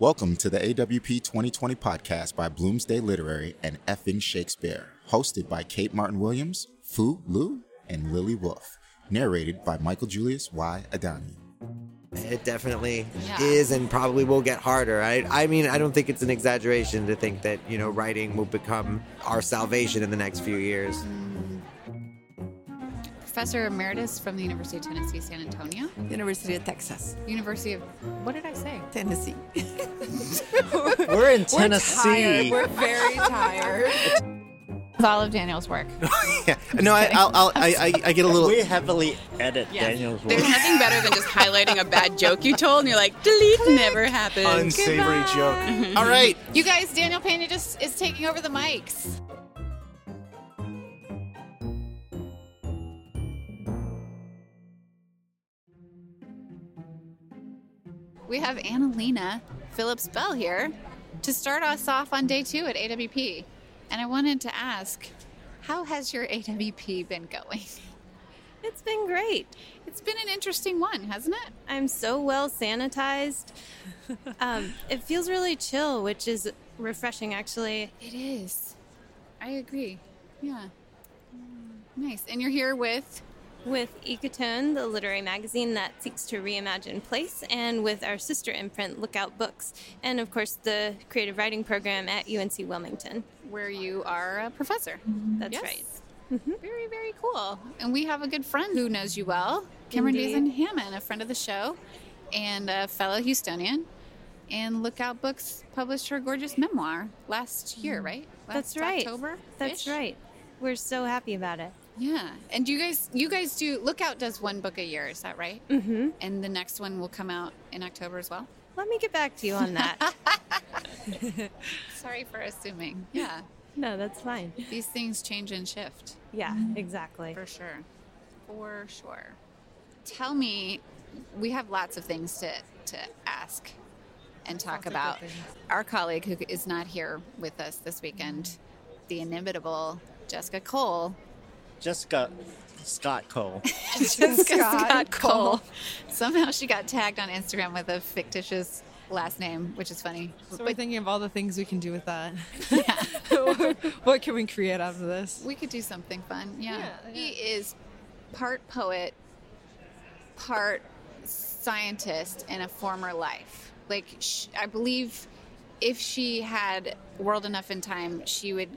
Welcome to the AWP 2020 podcast by Bloomsday Literary and Effing Shakespeare, hosted by Kate Martin Williams, Fu Lu, and Lily Wolf, narrated by Michael Julius Y. Adani. It definitely Yeah. is and probably will get harder. I, I mean, I don't think it's an exaggeration to think that, you know, writing will become our salvation in the next few years. Professor Emeritus from the University of Tennessee, San Antonio. University of Texas, University of, what did I say? Tennessee. We're in We're Tennessee. tired. We're very tired. With all of Daniel's work. Yeah. No, I, I'll, I'll, I, I, I get a little. we heavily edit Daniel's work. There's nothing better than just highlighting a bad joke you told and you're like, delete never happened. Unsavory joke. All right. You guys, Daniel Pena just is taking over the mics. We have Anna Lena Phillips Bell here to start us off on day two at AWP. And I wanted to ask, how has your AWP been going? It's been great. It's been an interesting one, hasn't it? I'm so well sanitized. um, it feels really chill, which is refreshing, actually. It is. I agree. Yeah. Nice. And you're here with With Ecotone, the literary magazine that seeks to reimagine place, and with our sister imprint, Lookout Books, and of course the creative writing program at UNC Wilmington. where you are a professor. That's Yes. right. Mm-hmm. Very, very cool. And we have a good friend who knows you well, Cameron. Dezen Hammond, a friend of the show and a fellow Houstonian. And Lookout Books published her gorgeous memoir last year, mm. right? Last That's right. October. That's right. We're so happy about it. Yeah. And you guys, you guys do Lookout does one book a year, is that right? Mm-hmm. And the next one will come out in October as well. Let me get back to you on that. Sorry for assuming. Yeah. no, that's fine. These things change and shift. Yeah, exactly. For sure. For sure. Tell me, we have lots of things to, to ask and talk about. Our colleague who is not here with us this weekend, the inimitable Jessica Cole. Jessica Scott Cole. Jessica Scott Cole. Somehow she got tagged on Instagram with a fictitious last name, which is funny. So we're thinking of all the things we can do with that. Yeah. what can we create out of this? We could do something fun. Yeah. Yeah, He is part poet, part scientist in a former life. Like, sh- I believe if she had world enough in time, she would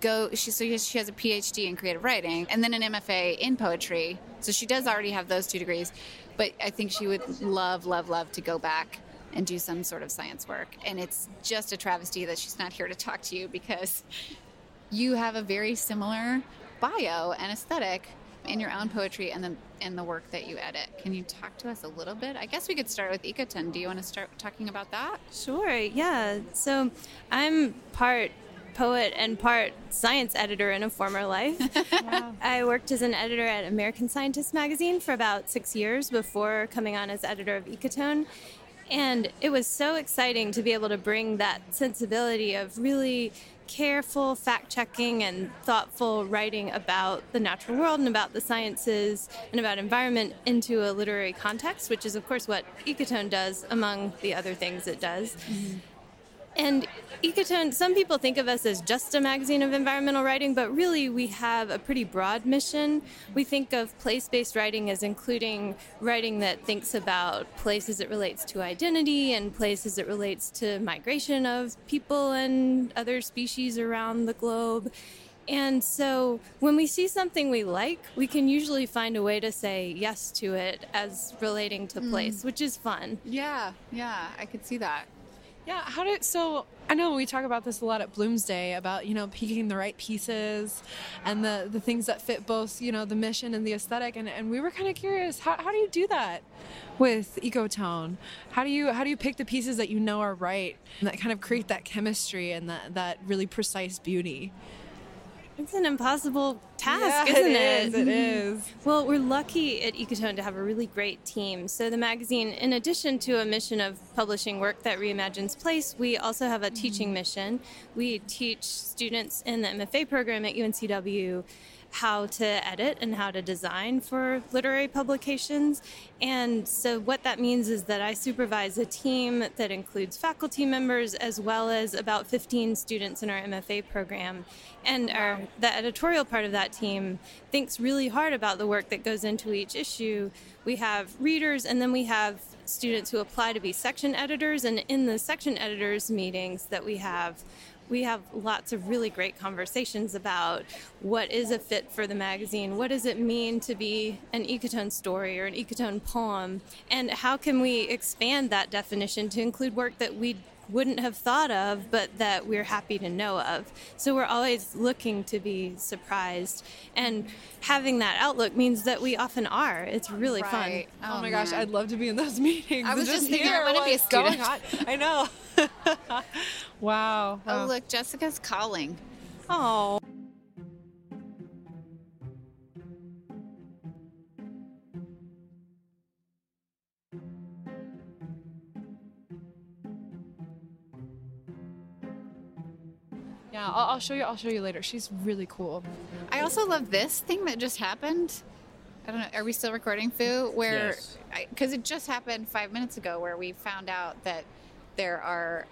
go. She so she has a PhD in creative writing and then an MFA in poetry. So she does already have those two degrees. But I think she would love, love, love to go back and do some sort of science work. And it's just a travesty that she's not here to talk to you because you have a very similar bio and aesthetic in your own poetry and then in the work that you edit. Can you talk to us a little bit? I guess we could start with Ecotone. Do you want to start talking about that? Sure, yeah. So I'm part poet and part science editor in a former life. I worked as an editor at American Scientist magazine for about six years before coming on as editor of Ecotone. And it was so exciting to be able to bring that sensibility of really careful fact checking and thoughtful writing about the natural world and about the sciences and about environment into a literary context, which is, of course, what Ecotone does among the other things it does. Mm-hmm. And Ecotone, some people think of us as just a magazine of environmental writing, but really we have a pretty broad mission. We think of place based writing as including writing that thinks about place as it relates to identity and place as it relates to migration of people and other species around the globe. And so when we see something we like, we can usually find a way to say yes to it as relating to mm. place, which is fun. Yeah, yeah, I could see that. Yeah, how did so? I know we talk about this a lot at Bloomsday about you know picking the right pieces and the the things that fit both you know the mission and the aesthetic, and, and we were kind of curious how, how do you do that with Ecotone? How do you how do you pick the pieces that you know are right and that kind of create that chemistry and that that really precise beauty? It's an impossible task, Yeah, isn't it it? is, it is. Well, we're lucky at Ecotone to have a really great team. So the magazine, in addition to a mission of publishing work that reimagines place, we also have a teaching mm-hmm. mission. We teach students in the MFA program at UNCW how to edit and how to design for literary publications. And so, what that means is that I supervise a team that includes faculty members as well as about 15 students in our MFA program. And our, the editorial part of that team thinks really hard about the work that goes into each issue. We have readers, and then we have students who apply to be section editors. And in the section editors meetings that we have, we have lots of really great conversations about what is a fit for the magazine, what does it mean to be an ecotone story or an ecotone poem, and how can we expand that definition to include work that we wouldn't have thought of, but that we're happy to know of. So we're always looking to be surprised. And having that outlook means that we often are. It's really Right. fun. Oh, my man. gosh, I'd love to be in those meetings. I was and just thinking, I hear wanna be a what's going on. I know. wow. Oh, look, Jessica's calling. Oh. Yeah, I'll, I'll show you. I'll show you later. She's really cool. I also love this thing that just happened. I don't know. Are we still recording, Fu? Where, Yes. because it just happened five minutes ago, where we found out that there are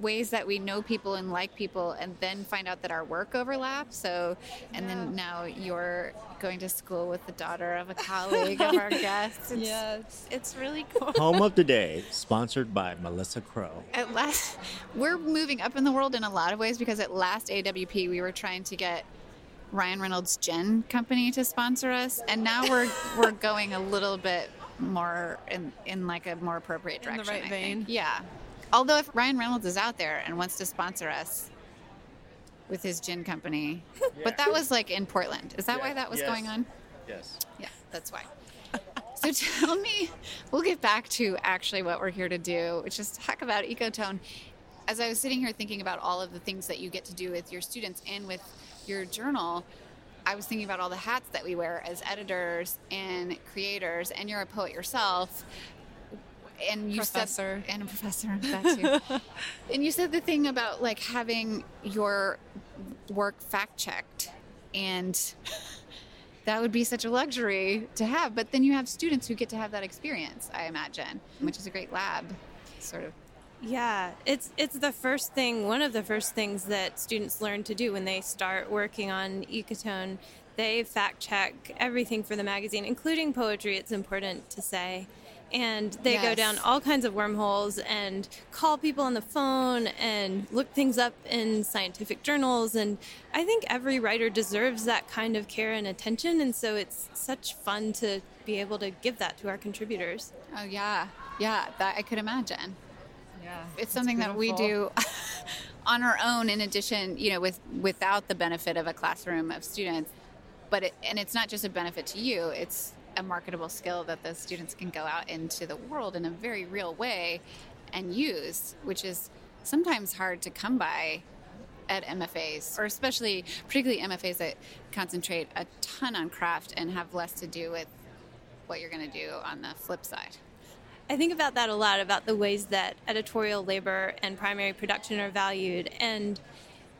ways that we know people and like people, and then find out that our work overlaps. So, and then now you're going to school with the daughter of a colleague of our guests. It's, Yes. it's really cool. Home of the Day, sponsored by Melissa Crow. at last we're moving up in the world in a lot of ways because at last AWP we were trying to get Ryan Reynolds Gin Company to sponsor us and now we're we're going a little bit more in in like a more appropriate In the direction. right I think. vein. Yeah. Although if Ryan Reynolds is out there and wants to sponsor us with his gin company. But that was like in Portland. Is that why that was Yes. going on? Yes. Yeah, that's why. so tell me, we'll get back to actually what we're here to do, which is talk about Ecotone. As I was sitting here thinking about all of the things that you get to do with your students and with your journal, I was thinking about all the hats that we wear as editors and creators, and you're a poet yourself. And you Professor. said, and a professor, that too. and you said the thing about like having your work fact checked, and that would be such a luxury to have. But then you have students who get to have that experience, I imagine, which is a great lab, sort of. Yeah, it's it's the first thing, one of the first things that students learn to do when they start working on Ecotone. They fact check everything for the magazine, including poetry. It's important to say. And they go down all kinds of wormholes and call people on the phone and look things up in scientific journals. And I think every writer deserves that kind of care and attention. And so it's such fun to be able to give that to our contributors. Oh yeah, yeah, that I could imagine. Yeah. It's something that we do on our own. In addition, you know, with without the benefit of a classroom of students, but it, and it's not just a benefit to you. It's a marketable skill that the students can go out into the world in a very real way and use, which is sometimes hard to come by at MFAs, or especially particularly MFAs that concentrate a ton on craft and have less to do with what you're going to do on the flip side. I think about that a lot about the ways that editorial labor and primary production are valued. And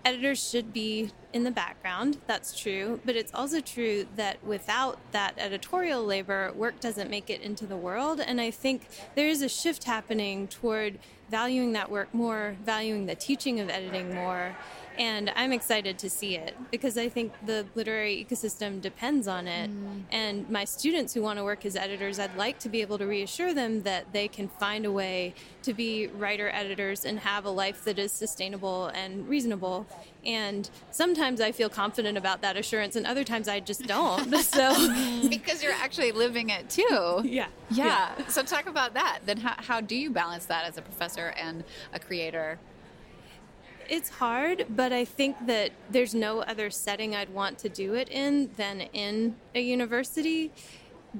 editors should be in the background, that's true. But it's also true that without that editorial labor, work doesn't make it into the world. And I think there is a shift happening toward valuing that work more, valuing the teaching of editing more. And I'm excited to see it because I think the literary ecosystem depends on it. Mm. And my students who want to work as editors, I'd like to be able to reassure them that they can find a way to be writer editors and have a life that is sustainable and reasonable. And sometimes I feel confident about that assurance, and other times I just don't. so, because you're actually living it too. yeah. Yeah. So talk about that. Then how, how do you balance that as a professor and a creator? It's hard, but I think that there's no other setting I'd want to do it in than in a university.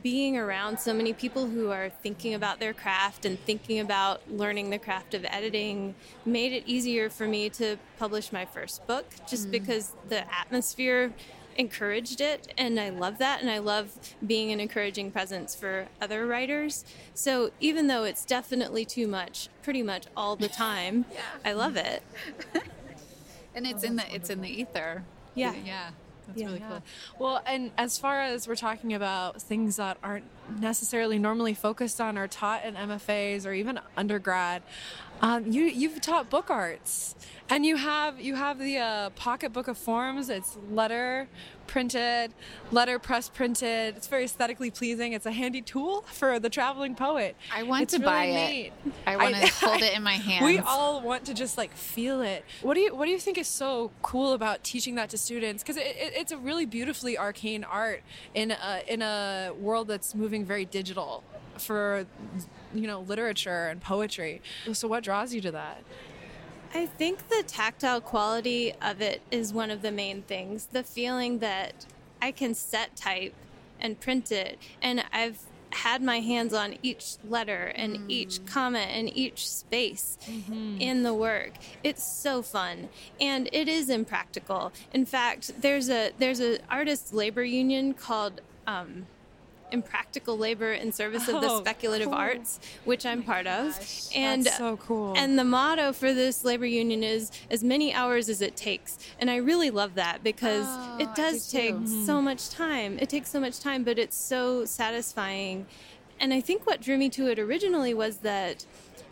Being around so many people who are thinking about their craft and thinking about learning the craft of editing made it easier for me to publish my first book just mm. because the atmosphere encouraged it and I love that and I love being an encouraging presence for other writers. So even though it's definitely too much pretty much all the time, I love it. And it's in the it's in the ether. Yeah. Yeah. That's really cool. Well, and as far as we're talking about things that aren't necessarily normally focused on or taught in MFAs or even undergrad, um, you you've taught book arts, and you have you have the uh, pocket book of forms. It's letter printed, letter press printed. It's very aesthetically pleasing. It's a handy tool for the traveling poet. I want It's to really buy neat. it. I want to hold it in my hand. We all want to just like feel it. What do you What do you think is so cool about teaching that to students? Because it, it, it's a really beautifully arcane art in a, in a world that's moving very digital for you know literature and poetry. So what draws you to that? I think the tactile quality of it is one of the main things. The feeling that I can set type and print it, and I've had my hands on each letter and each comma and each space in the work. It's so fun, and it is impractical. In fact, there's a there's a artists labor union called. Um, Impractical Labor in Service of the Oh, Speculative cool. Arts, which I'm part of, and so cool. and the motto for this labor union is as many hours as it takes. And I really love that because Oh, it does do take too. so much time. It takes so much time, but it's so satisfying. And I think what drew me to it originally was that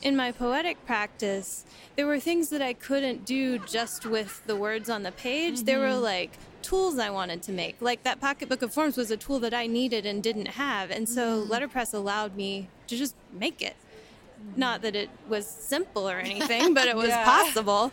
in my poetic practice, there were things that I couldn't do just with the words on the page. There were like tools I wanted to make. Like that pocketbook of forms was a tool that I needed and didn't have. And so mm. letterpress allowed me to just make it. Not that it was simple or anything, but it was Yeah. possible.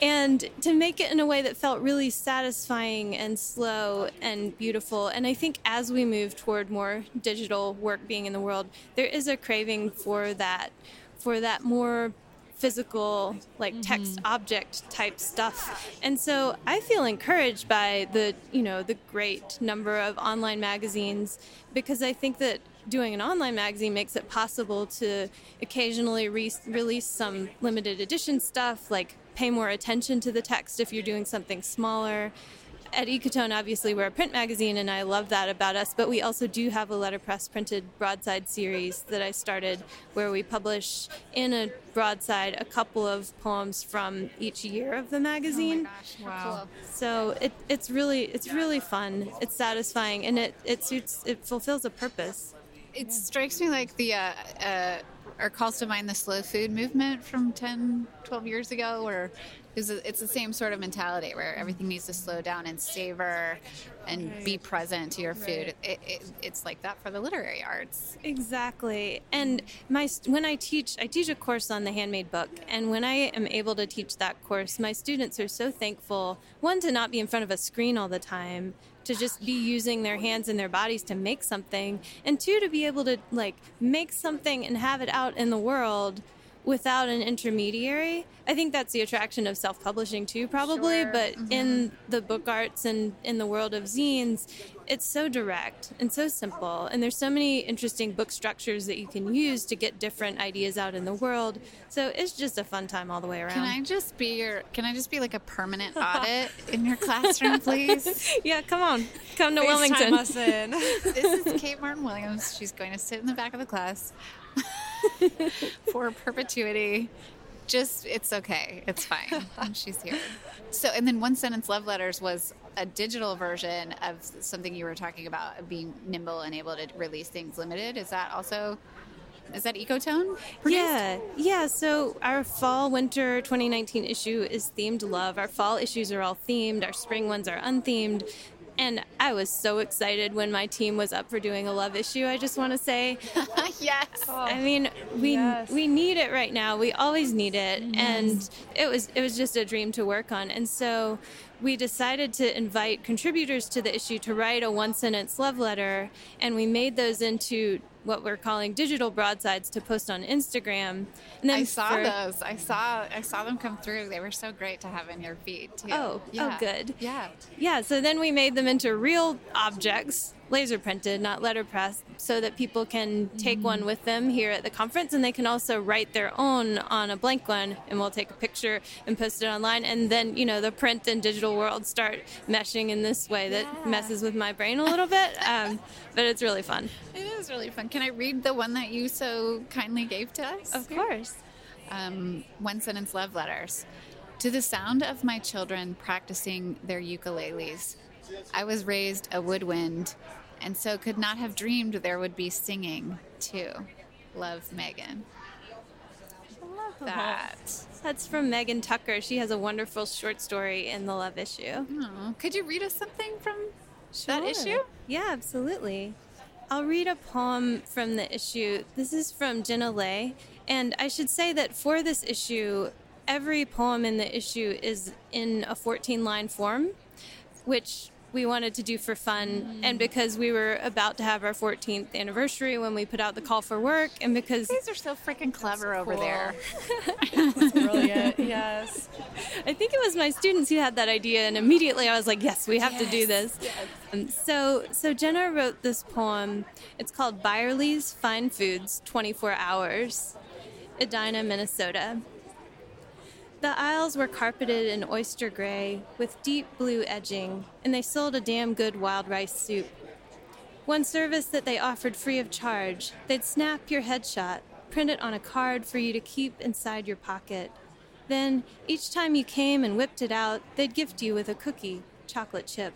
And to make it in a way that felt really satisfying and slow and beautiful. And I think as we move toward more digital work being in the world, there is a craving for that, for that more physical like text mm-hmm. object type stuff. And so i feel encouraged by the you know the great number of online magazines because i think that doing an online magazine makes it possible to occasionally re- release some limited edition stuff like pay more attention to the text if you're doing something smaller at Ecotone, obviously, we're a print magazine, and I love that about us. But we also do have a letterpress printed broadside series that I started where we publish in a broadside a couple of poems from each year of the magazine. wow. So it, it's really it's really fun. It's satisfying, and it it suits it fulfills a purpose. It strikes me like the, uh, uh, or calls to mind the slow food movement from 10, 12 years ago, where it's, it's the same sort of mentality where everything needs to slow down and savor and be present to your food. It, it, it's like that for the literary arts. Exactly. And my when I teach, I teach a course on the handmade book, and when I am able to teach that course, my students are so thankful. One to not be in front of a screen all the time, to just be using their hands and their bodies to make something, and two to be able to like make something and have it out in the world without an intermediary. I think that's the attraction of self-publishing too, probably. Sure. But mm-hmm. in the book arts and in the world of zines, it's so direct and so simple, and there's so many interesting book structures that you can use to get different ideas out in the world. So it's just a fun time all the way around. Can I just be your? Can I just be like a permanent audit in your classroom, please? yeah, come on, come to FaceTime Wilmington. us this is Kate Martin Williams. She's going to sit in the back of the class for perpetuity. Just, it's okay. It's fine. She's here. So, and then One Sentence Love Letters was a digital version of something you were talking about, being nimble and able to release things limited. Is that also, is that Ecotone? produced? Yeah, yeah. So our fall winter 2019 issue is themed love. Our fall issues are all themed. Our spring ones are unthemed. And I was so excited when my team was up for doing a love issue. I just want to say, yes. I mean, we Yes. we need it right now. We always need it, mm-hmm. and it was it was just a dream to work on. And so we decided to invite contributors to the issue to write a one sentence love letter, and we made those into what we're calling digital broadsides to post on Instagram. And then I saw for- those. I saw. I saw them come through. They were so great to have in your feed too. Oh, oh, good. Yeah. Yeah, so then we made them into real objects, laser printed, not letterpress, so that people can take one with them here at the conference and they can also write their own on a blank one and we'll take a picture and post it online. And then, you know, the print and digital world start meshing in this way that messes with my brain a little bit. Um, but it's really fun. It is really fun. Can I read the one that you so kindly gave to us? Of course. Um, one sentence love letters. To the sound of my children practicing their ukuleles, I was raised a woodwind, and so could not have dreamed there would be singing too. Love, Megan. Love That. That's from Megan Tucker. She has a wonderful short story in the Love issue. Oh, could you read us something from that issue? Yeah, absolutely. I'll read a poem from the issue. This is from Jenna Lay. And I should say that for this issue, every poem in the issue is in a 14 line form, which we wanted to do for fun and because we were about to have our 14th anniversary when we put out the call for work and because These are so freaking clever over there. Brilliant. yes. I think it was my students who had that idea, and immediately I was like, "Yes, we have to do this." Um, so, so Jenna wrote this poem. It's called Byerly's Fine Foods 24 Hours, Edina, Minnesota. The aisles were carpeted in oyster gray with deep blue edging, and they sold a damn good wild rice soup. One service that they offered free of charge, they'd snap your headshot, print it on a card for you to keep inside your pocket. Then, each time you came and whipped it out, they'd gift you with a cookie, chocolate chip.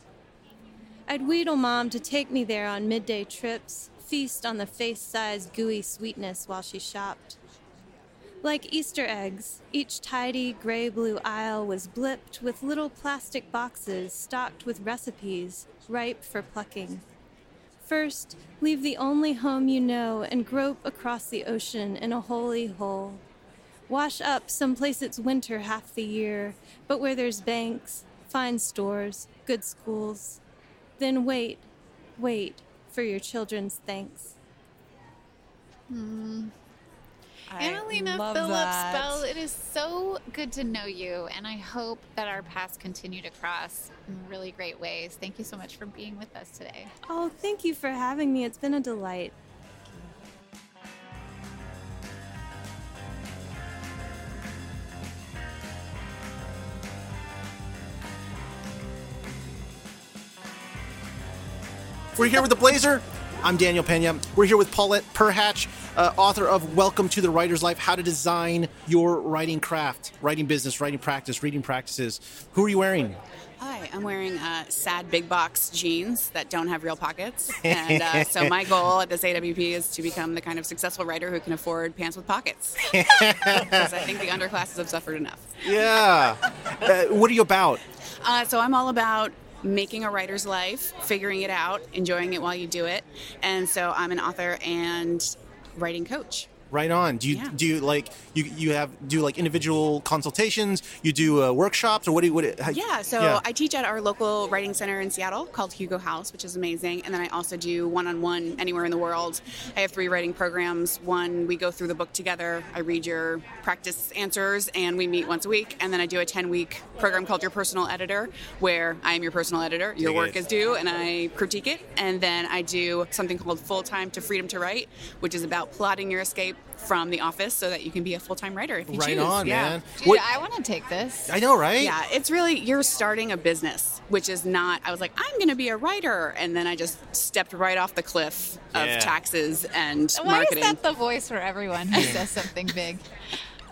I'd wheedle mom to take me there on midday trips, feast on the face sized gooey sweetness while she shopped. Like Easter eggs, each tidy gray blue aisle was blipped with little plastic boxes stocked with recipes ripe for plucking. First, leave the only home you know and grope across the ocean in a holy hole. Wash up someplace it's winter half the year, but where there's banks, fine stores, good schools. Then wait, wait for your children's thanks. Hmm. Anna Lena Phillips that. Bell, it is so good to know you, and I hope that our paths continue to cross in really great ways. Thank you so much for being with us today. Oh, thank you for having me. It's been a delight. We're here with the Blazer. I'm Daniel Pena. We're here with Paulette Perhach, uh, author of Welcome to the Writer's Life How to Design Your Writing Craft, Writing Business, Writing Practice, Reading Practices. Who are you wearing? Hi, I'm wearing uh, sad big box jeans that don't have real pockets. And uh, so my goal at this AWP is to become the kind of successful writer who can afford pants with pockets. Because I think the underclasses have suffered enough. Yeah. Uh, what are you about? Uh, so I'm all about making a writer's life, figuring it out, enjoying it while you do it. And so I'm an author and writing coach. Right on. Do you Yeah. do you like you you have do like individual consultations? You do uh, workshops or what do you what? How, Yeah, so Yeah. I teach at our local writing center in Seattle called Hugo House, which is amazing. And then I also do one on one anywhere in the world. I have three writing programs. One, we go through the book together, I read your practice answers, and we meet once a week. And then I do a 10 week program called Your Personal Editor, where I am your personal editor. Your Dig work it. is due, and I critique it. And then I do something called Full Time to Freedom to Write, which is about plotting your escape from the office so that you can be a full time writer if you right choose. on, Yeah. man. Dude, What- I want to take this. I know, right? Yeah, it's really you're starting a business, which is not. I was like, I'm going to be a writer, and then I just stepped right off the cliff of Yeah. taxes and Why marketing. is that the voice for everyone who says something big?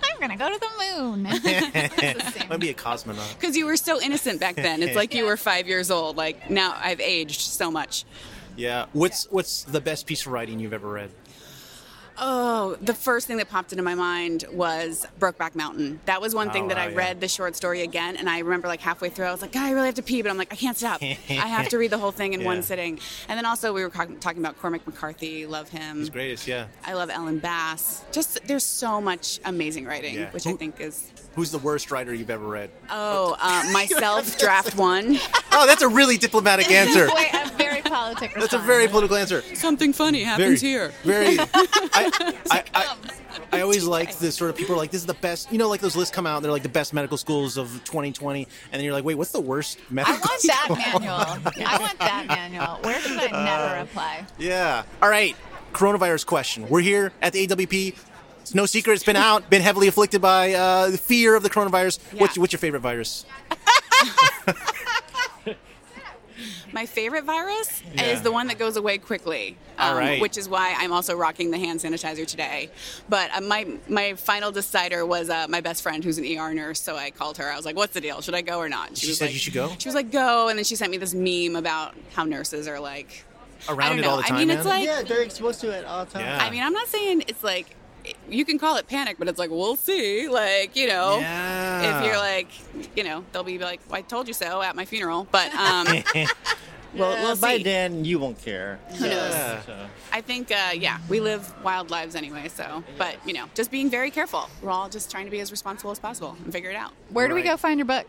I'm gonna go to the moon. It's the same. Might be a cosmonaut. Because you were so innocent back then. It's like you were five years old. Like now, I've aged so much. Yeah. What's what's the best piece of writing you've ever read? Oh, the first thing that popped into my mind was Brokeback Mountain. That was one thing Oh, that wow, I yeah. read the short story again, and I remember like halfway through, I was like, God, I really have to pee, but I'm like, I can't stop. I have to read the whole thing in Yeah. one sitting. And then also we were talking talking about Cormac McCarthy. Love him. He's greatest. Yeah. I love Ellen Bass. Just there's so much amazing writing, Yeah. which Who- I think is Who's the worst writer you've ever read? oh uh, myself draft one. Oh, that's a really diplomatic answer. Wait, a very politic That's a very political answer. Something funny Very, happens here. very. I, I, I, I always like the sort of people are like, this is the best. You know, like those lists come out, and they're like the best medical schools of 2020, and then you're like, wait, what's the worst medical I medical? want that school? manual. I want that manual. Where should I never apply? Yeah. All right. Coronavirus question. We're here at the AWP. It's no secret. It's been out. Been heavily afflicted by uh, the fear of the coronavirus. What's, what's your favorite virus? My favorite virus Yeah. is the one that goes away quickly, um, All right. which is why I'm also rocking the hand sanitizer today. But uh, my my final decider was uh, my best friend, who's an ER nurse. So I called her. I was like, "What's the deal? Should I go or not?" And She was said like, you should go? She was like, "Go," and then she sent me this meme about how nurses are like I Around don't it know. all the time, I mean, man. it's like yeah, they're exposed to it all the time. Yeah. I mean, I'm not saying it's like you can call it panic, but it's like we'll see. Like you know, Yeah. if you're like, you know, they'll be like, "I told you so" at my funeral. But um, well, we'll by see. then you won't care. Who knows? Yeah. So- I think, uh, yeah, we live wild lives anyway. So, but you know, just being very careful. We're all just trying to be as responsible as possible and figure it out. Where do we go find your book?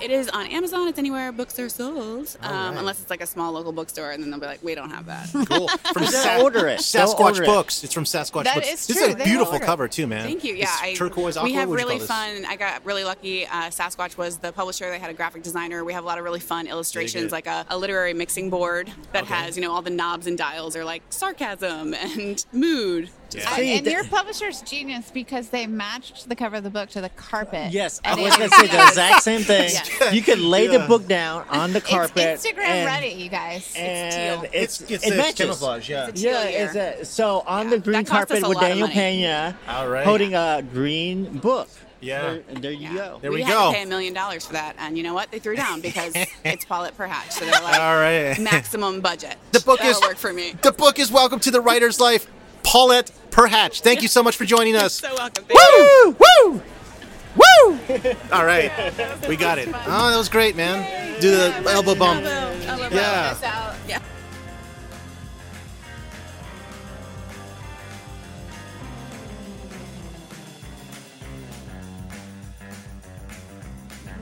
It is on Amazon. It's anywhere books are sold, um, right. unless it's like a small local bookstore, and then they'll be like, "We don't have that." Cool. From They'll order it. Sasquatch order it. Books. It's from Sasquatch That Books. is this true. is a They beautiful cover too, man. Thank you. Yeah, It's I, turquoise aqua. We have really fun. I got really lucky. Uh, Sasquatch was the publisher. They had a graphic designer. We have a lot of really fun illustrations, like a, a literary mixing board that Okay. has you know all the knobs and dials are like sarcasm and mood. Yeah. And, and your publisher's genius because they matched the cover of the book to the carpet. Yes, I was going to say the exact same thing. Yes. You could lay Yeah. the book down on the carpet. It's. Instagram and, ready, you guys. And teal. it's, It's, it's, it matches. camouflage, yeah. It's a Yeah, it's a, so on the green that cost us carpet with Daniel money. Pena, All right. holding a green book. Yeah. There, there you Yeah. go. There we had go. to pay a million dollars for that, and you know what? They threw down because it's Paulette Perhach, so they're like All right. maximum budget. The book That'll is work for me. The book is Welcome to the Writer's Life. Paulette Perhach. Thank you so much for joining us. So welcome. Thank you. Woo! Woo! Woo! All right. We got it. Oh, that was great, man. Do the elbow bump. Yeah. This. Yeah.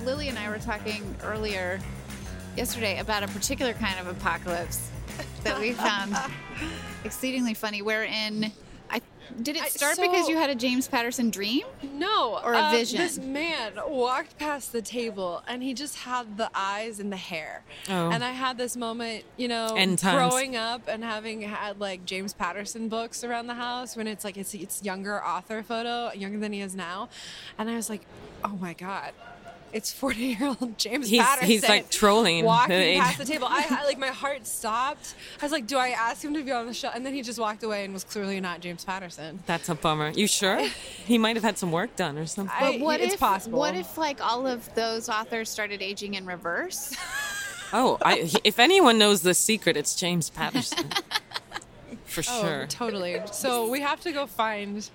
Lily and I were talking earlier yesterday about a particular kind of apocalypse that we found exceedingly funny. Wherein, I did it I- start so- because you had a James Patterson dream? No, Or a uh, vision. This man walked past the table and he just had the eyes and the hair. Oh. And I had this moment, you know, growing up and having had like James Patterson books around the house when it's like it's it's younger author photo, younger than he is now, and I was like, oh my god. It's forty-year-old James He's- Patterson. he's, like, trolling walking past the table. I had like my heart stopped. I was like, "Do I ask him to be on the show?" And then he just walked away and was clearly not James Patterson. That's a bummer. You sure? He might have had some work done or something. I- But what it's if possible. What if like all of those authors started aging in reverse? oh, I, if anyone knows the secret, it's James Patterson. For Oh, sure. totally. So we have to go find.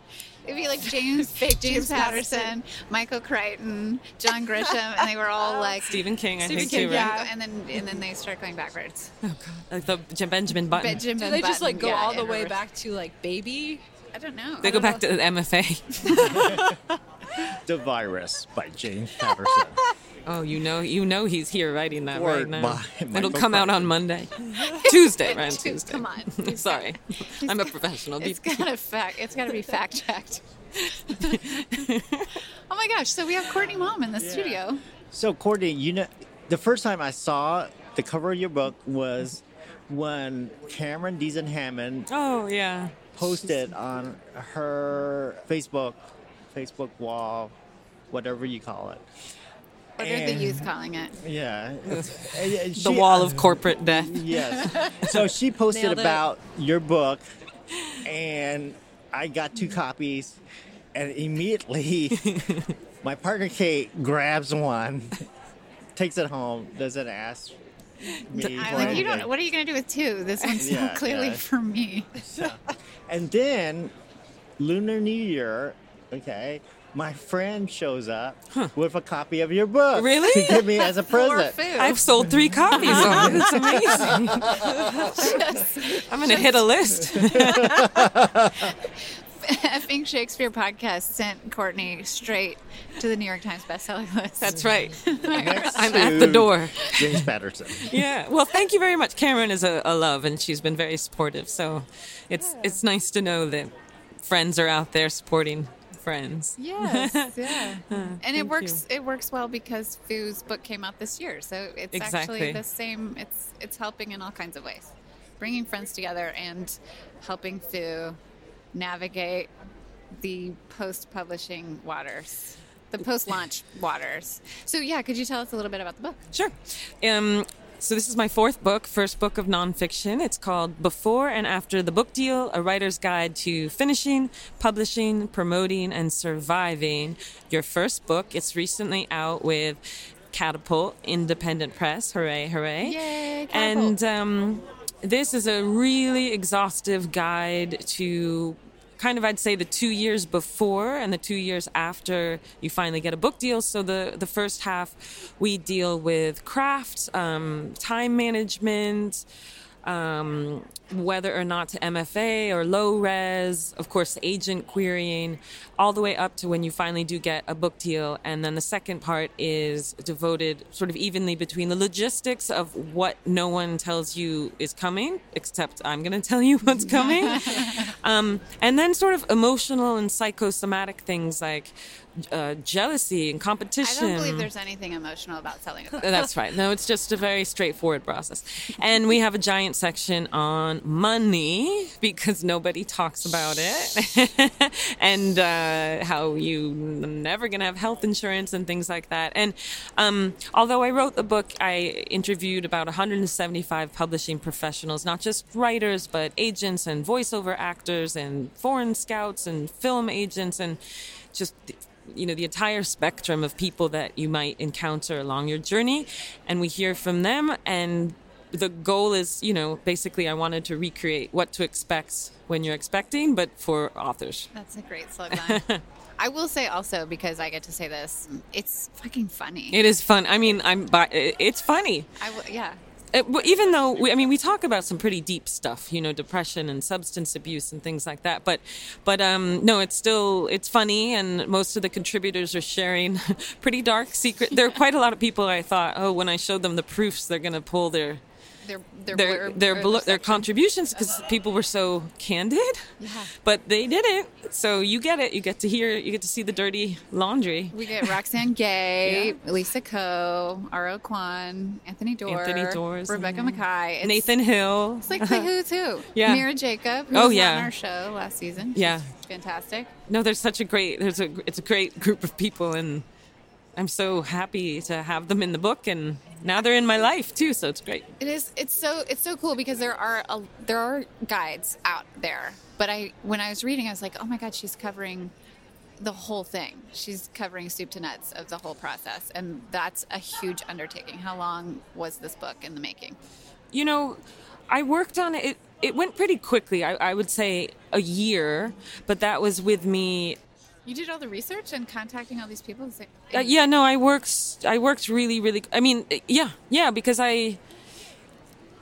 It'd be like James, James, James Patterson, Patterson. Michael Crichton, John Grisham, and they were all like Stephen King, I Stephen think, King, too, right? yeah. and then and then they start going backwards. Oh god, like the J- Benjamin Button. Benjamin Do they just like go yeah, all the way reverse. back to like baby? I don't know. they go back to the MFA. The Virus by James Patterson. Oh, you know, you know he's here writing that Word right now. by It'll Michael come out on Monday, Tuesday, right? Tuesday. Come on. Sorry, I'm a professional. It's Be- gotta fact. It's gotta be fact checked. oh my gosh! So we have Courtney Maum in the studio. So, Courtney, you know, the first time I saw the cover of your book was when Cameron Dezen Hammond Oh yeah. posted on her Facebook, Facebook wall, whatever you call it. What are the youth calling it? Yeah. The wall of uh, corporate death. Yes. So she posted Nailed it. about your book, and I got two copies, and immediately my partner Kate grabs one, takes it home, doesn't ask me. I'm like, you don't. What are you gonna do with two? This one's so Yeah, clearly yeah. for me. And then Lunar New Year, okay, my friend shows up with a copy of your book. Really? To give me as a For present. food. I've sold three copies of it. It's amazing. I'm gonna hit a list. I think Shakespeare podcast sent Courtney straight to the New York Times bestselling list. That's right. I'm at the door. James Patterson. Yeah. Well, thank you very much. Cameron is a, a love, and she's been very supportive. So, it's it's nice to know that friends are out there supporting friends. Yes, yeah. and it works. It works well because Foo's book came out this year, so it's Exactly. actually the same. It's it's helping in all kinds of ways, bringing friends together and helping Foo navigate the post-publishing waters, the post-launch waters. So yeah, could you tell us a little bit about the book? Sure. Um, So this is my fourth book, first book of nonfiction. It's called Before and After the Book Deal: A Writer's Guide to Finishing, Publishing, Promoting, and Surviving Your First Book. It's recently out with Catapult Independent Press. Hooray! Hooray! Yay. And um, this is a really exhaustive guide to kind of I'd say the two years before and the two years after you finally get a book deal. So the the first half we deal with craft, um, time management. Um, whether or not to MFA or low res, of course, agent querying, all the way up to when you finally do get a book deal. And then the second part is devoted sort of evenly between the logistics of what no one tells you is coming, except I'm going to tell you what's coming. um, and then sort of emotional and psychosomatic things like uh, jealousy and competition. I don't believe there's anything emotional about selling a book. That's right. No, it's just a very straightforward process. And we have a giant section on money because nobody talks about it and uh, how you never going to have health insurance and things like that. And um, although I wrote the book, I interviewed about 175 publishing professionals, not just writers, but agents and voiceover actors and foreign scouts and film agents and just you know the entire spectrum of people that you might encounter along your journey and we hear from them and the goal is you know basically i wanted to recreate what to expect when you're expecting but for authors That's a great slogan. I will say also because I get to say this, it's fucking funny. it is fun i mean i'm it's funny I w- yeah. It- even though we, I mean we talk about some pretty deep stuff, you know, depression and substance abuse and things like that. But but um, no, it's still it's funny, and most of the contributors are sharing pretty dark secret. There are quite a lot of people. I thought, oh, when I showed them the proofs, they're going to pull their Their their their their, blo- their contributions because uh-huh. people were so candid. Yeah. But they didn't. So you get it. You get to hear. You get to see the dirty laundry. We get Roxane Gay, Lisa Ko, R.O. Kwon, Anthony Doerr, Anthony Doerr's in Rebecca. Makkai, It's- Nathan Hill. It's like the who's who. Yeah. Mira Jacob, who Oh, was yeah. on our show last season. Yeah. Fantastic. No, there's such a great. There's a. It's a great group of people, and I'm so happy to have them in the book, and now they're in my life too. So it's great. It is. It's so. It's so cool because there are a, there are guides out there. But I, when I was reading, I was like, oh my god, she's covering the whole thing. She's covering soup to nuts of the whole process, and that's a huge undertaking. How long was this book in the making? you know, I worked on it. It, went pretty quickly. I, I would say a year, but that was with me. You did all the research and contacting all these people. Like- Uh, yeah, no, I worked. I worked really, really. I mean, yeah, yeah, because I.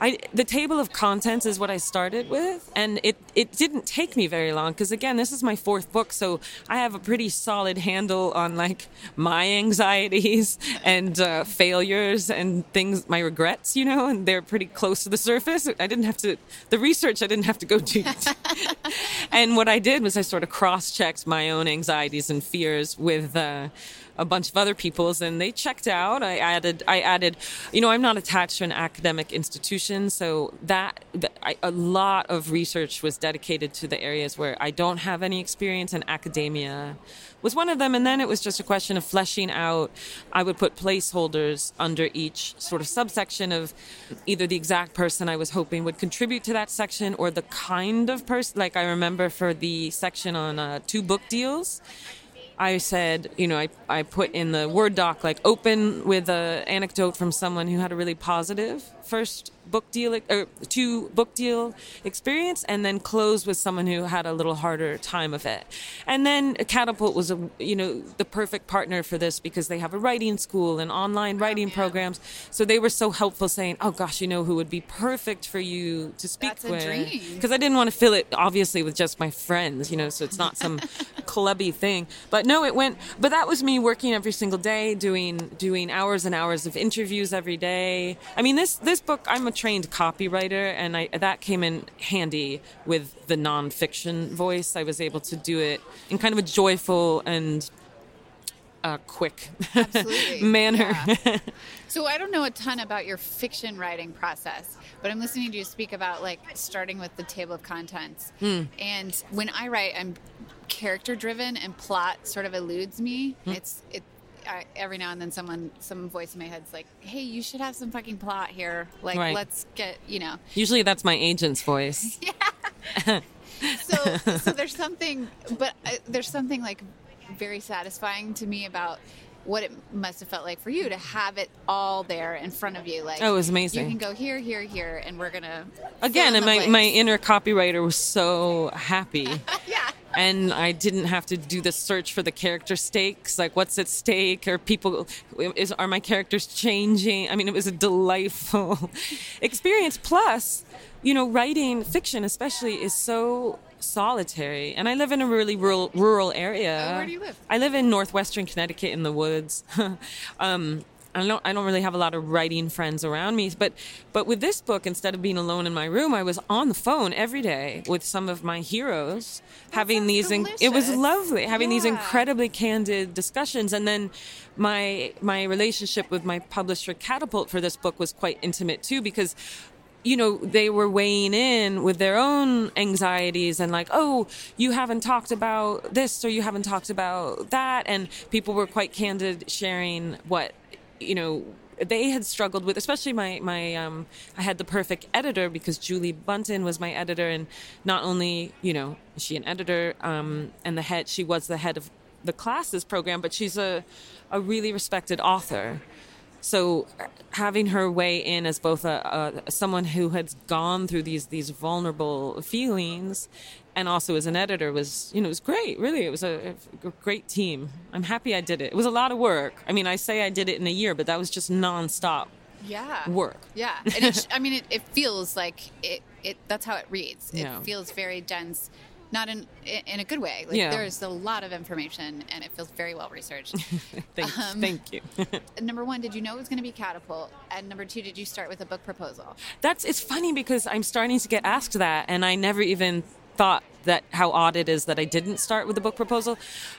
I, the table of contents is what I started with, and it, it didn't take me very long because again, this is my fourth book, so I have a pretty solid handle on like my anxieties and uh, failures and things, my regrets, you know, and they're pretty close to the surface. I didn't have to the research. I didn't have to go deep. and what I did was I sort of cross checked my own anxieties and fears with. Uh, a bunch of other people's and they checked out. I added i added you know i'm not attached to an academic institution so that, that I, a lot of research was dedicated to the areas where i don't have any experience and academia was one of them. And then it was just a question of fleshing out. I would put placeholders under each sort of subsection of either the exact person i was hoping would contribute to that section or the kind of person like i remember for the section on uh, two book deals I said, you know, I, I put in the Word doc, like, open with an anecdote from someone who had a really positive first book deal, or two book deal experience, and then close with someone who had a little harder time of it. And then Catapult was, a, you know, the perfect partner for this because they have a writing school and online oh, writing programs. So they were so helpful saying, oh gosh, you know who would be perfect for you to speak That's with. Because I didn't want to fill it obviously with just my friends, you know, so it's not some clubby thing. But no, it went. But that was me working every single day, doing doing hours and hours of interviews every day. I mean, this this book, I'm a trained copywriter, and I that came in handy with the nonfiction voice. I was able to do it in kind of a joyful and uh, quick manner. Yeah. So I don't know a ton about your fiction writing process, but I'm listening to you speak about like starting with the table of contents. Hmm. And when I write, I'm character driven and plot sort of eludes me. Hmm. It's it. I, every now and then someone, some voice in my head's like, "Hey, you should have some fucking plot here. Like, Right. let's get, you know." Usually that's my agent's voice. So, so there's something, but uh, there's something like very satisfying to me about what it must have felt like for you to have it all there in front of you. Like, Oh, it was amazing. You can go here, here, here, and we're gonna Again, and my, blanks. my inner copywriter was so happy. yeah. and I didn't have to do the search for the character stakes, like what's at stake, or people is are my characters changing? I mean, it was a delightful experience. Plus, you know, writing fiction, especially, is so solitary. And I live in a really rural rural area. Oh, where do you live? I live in northwestern Connecticut in the woods. um, I don't, I don't really have a lot of writing friends around me, but but with this book, instead of being alone in my room, I was on the phone every day with some of my heroes, having these. in- it was lovely having these incredibly candid discussions, and then my my relationship with my publisher Catapult for this book was quite intimate too, because you know, they were weighing in with their own anxieties and like, oh, you haven't talked about this or you haven't talked about that. And people were quite candid sharing what, you know, they had struggled with, especially my, my, um, I had the perfect editor because Julie Buntin was my editor. And not only, you know, is she an editor, um, and the head, she was the head of the classes program, but she's a, a really respected author so having her weigh in as both a, a someone who had gone through these these vulnerable feelings and also as an editor was you know it was great really. It was a, a great team. I'm happy i did it. It was a lot of work. I mean i say i did it in a year but that was just nonstop yeah. work. Yeah, and it, I mean, it, it feels like it, it. That's how it reads. It Yeah. feels very dense, not in in a good way. Like Yeah. there's a lot of information, and it feels very well researched. thank, Um, thank you number one, did you know it was going to be catapult? And number two, did you start with a book proposal? that's it's funny because i'm starting to get asked that and i never even thought that how odd it is that i didn't start with a book proposal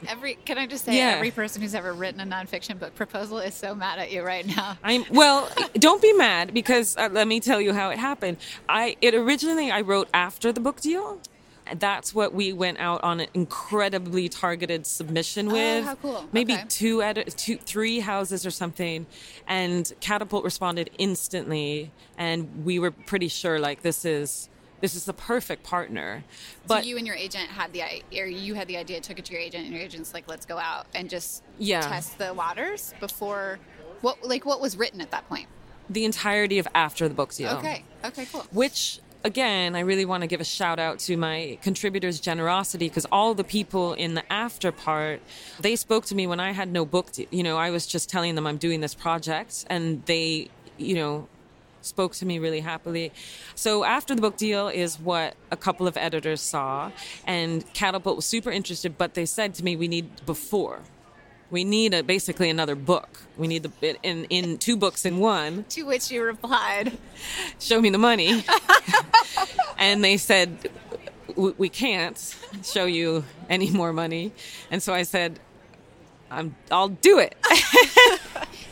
Every can I just say, Yeah. every person who's ever written a nonfiction book proposal is so mad at you right now. I'm well. don't be mad because uh, let me tell you how it happened. I it originally I wrote after the book deal. That's what we went out on an incredibly targeted submission oh, with. Oh, how cool. Maybe Okay. two, two, three houses or something, and Catapult responded instantly, and we were pretty sure like this is this is the perfect partner. But so you and your agent had the or you had the idea, took it to your agent, and your agent's like, "Let's go out and just Yeah. test the waters before." What like what was written at that point? the entirety of after the book's deal. Okay, okay, cool. which again i really want to give a shout out to my contributors generosity because all the people in the after part they spoke to me when i had no book to, you know i was just telling them i'm doing this project and they you know spoke to me really happily. So after the book deal is what a couple of editors saw and catapult was super interested but they said to me we need before we need a, basically another book we need the in in two books in one To which you replied, show me the money. and they said, "W- we can't show you any more money. And so I said, I'm, I'll do it.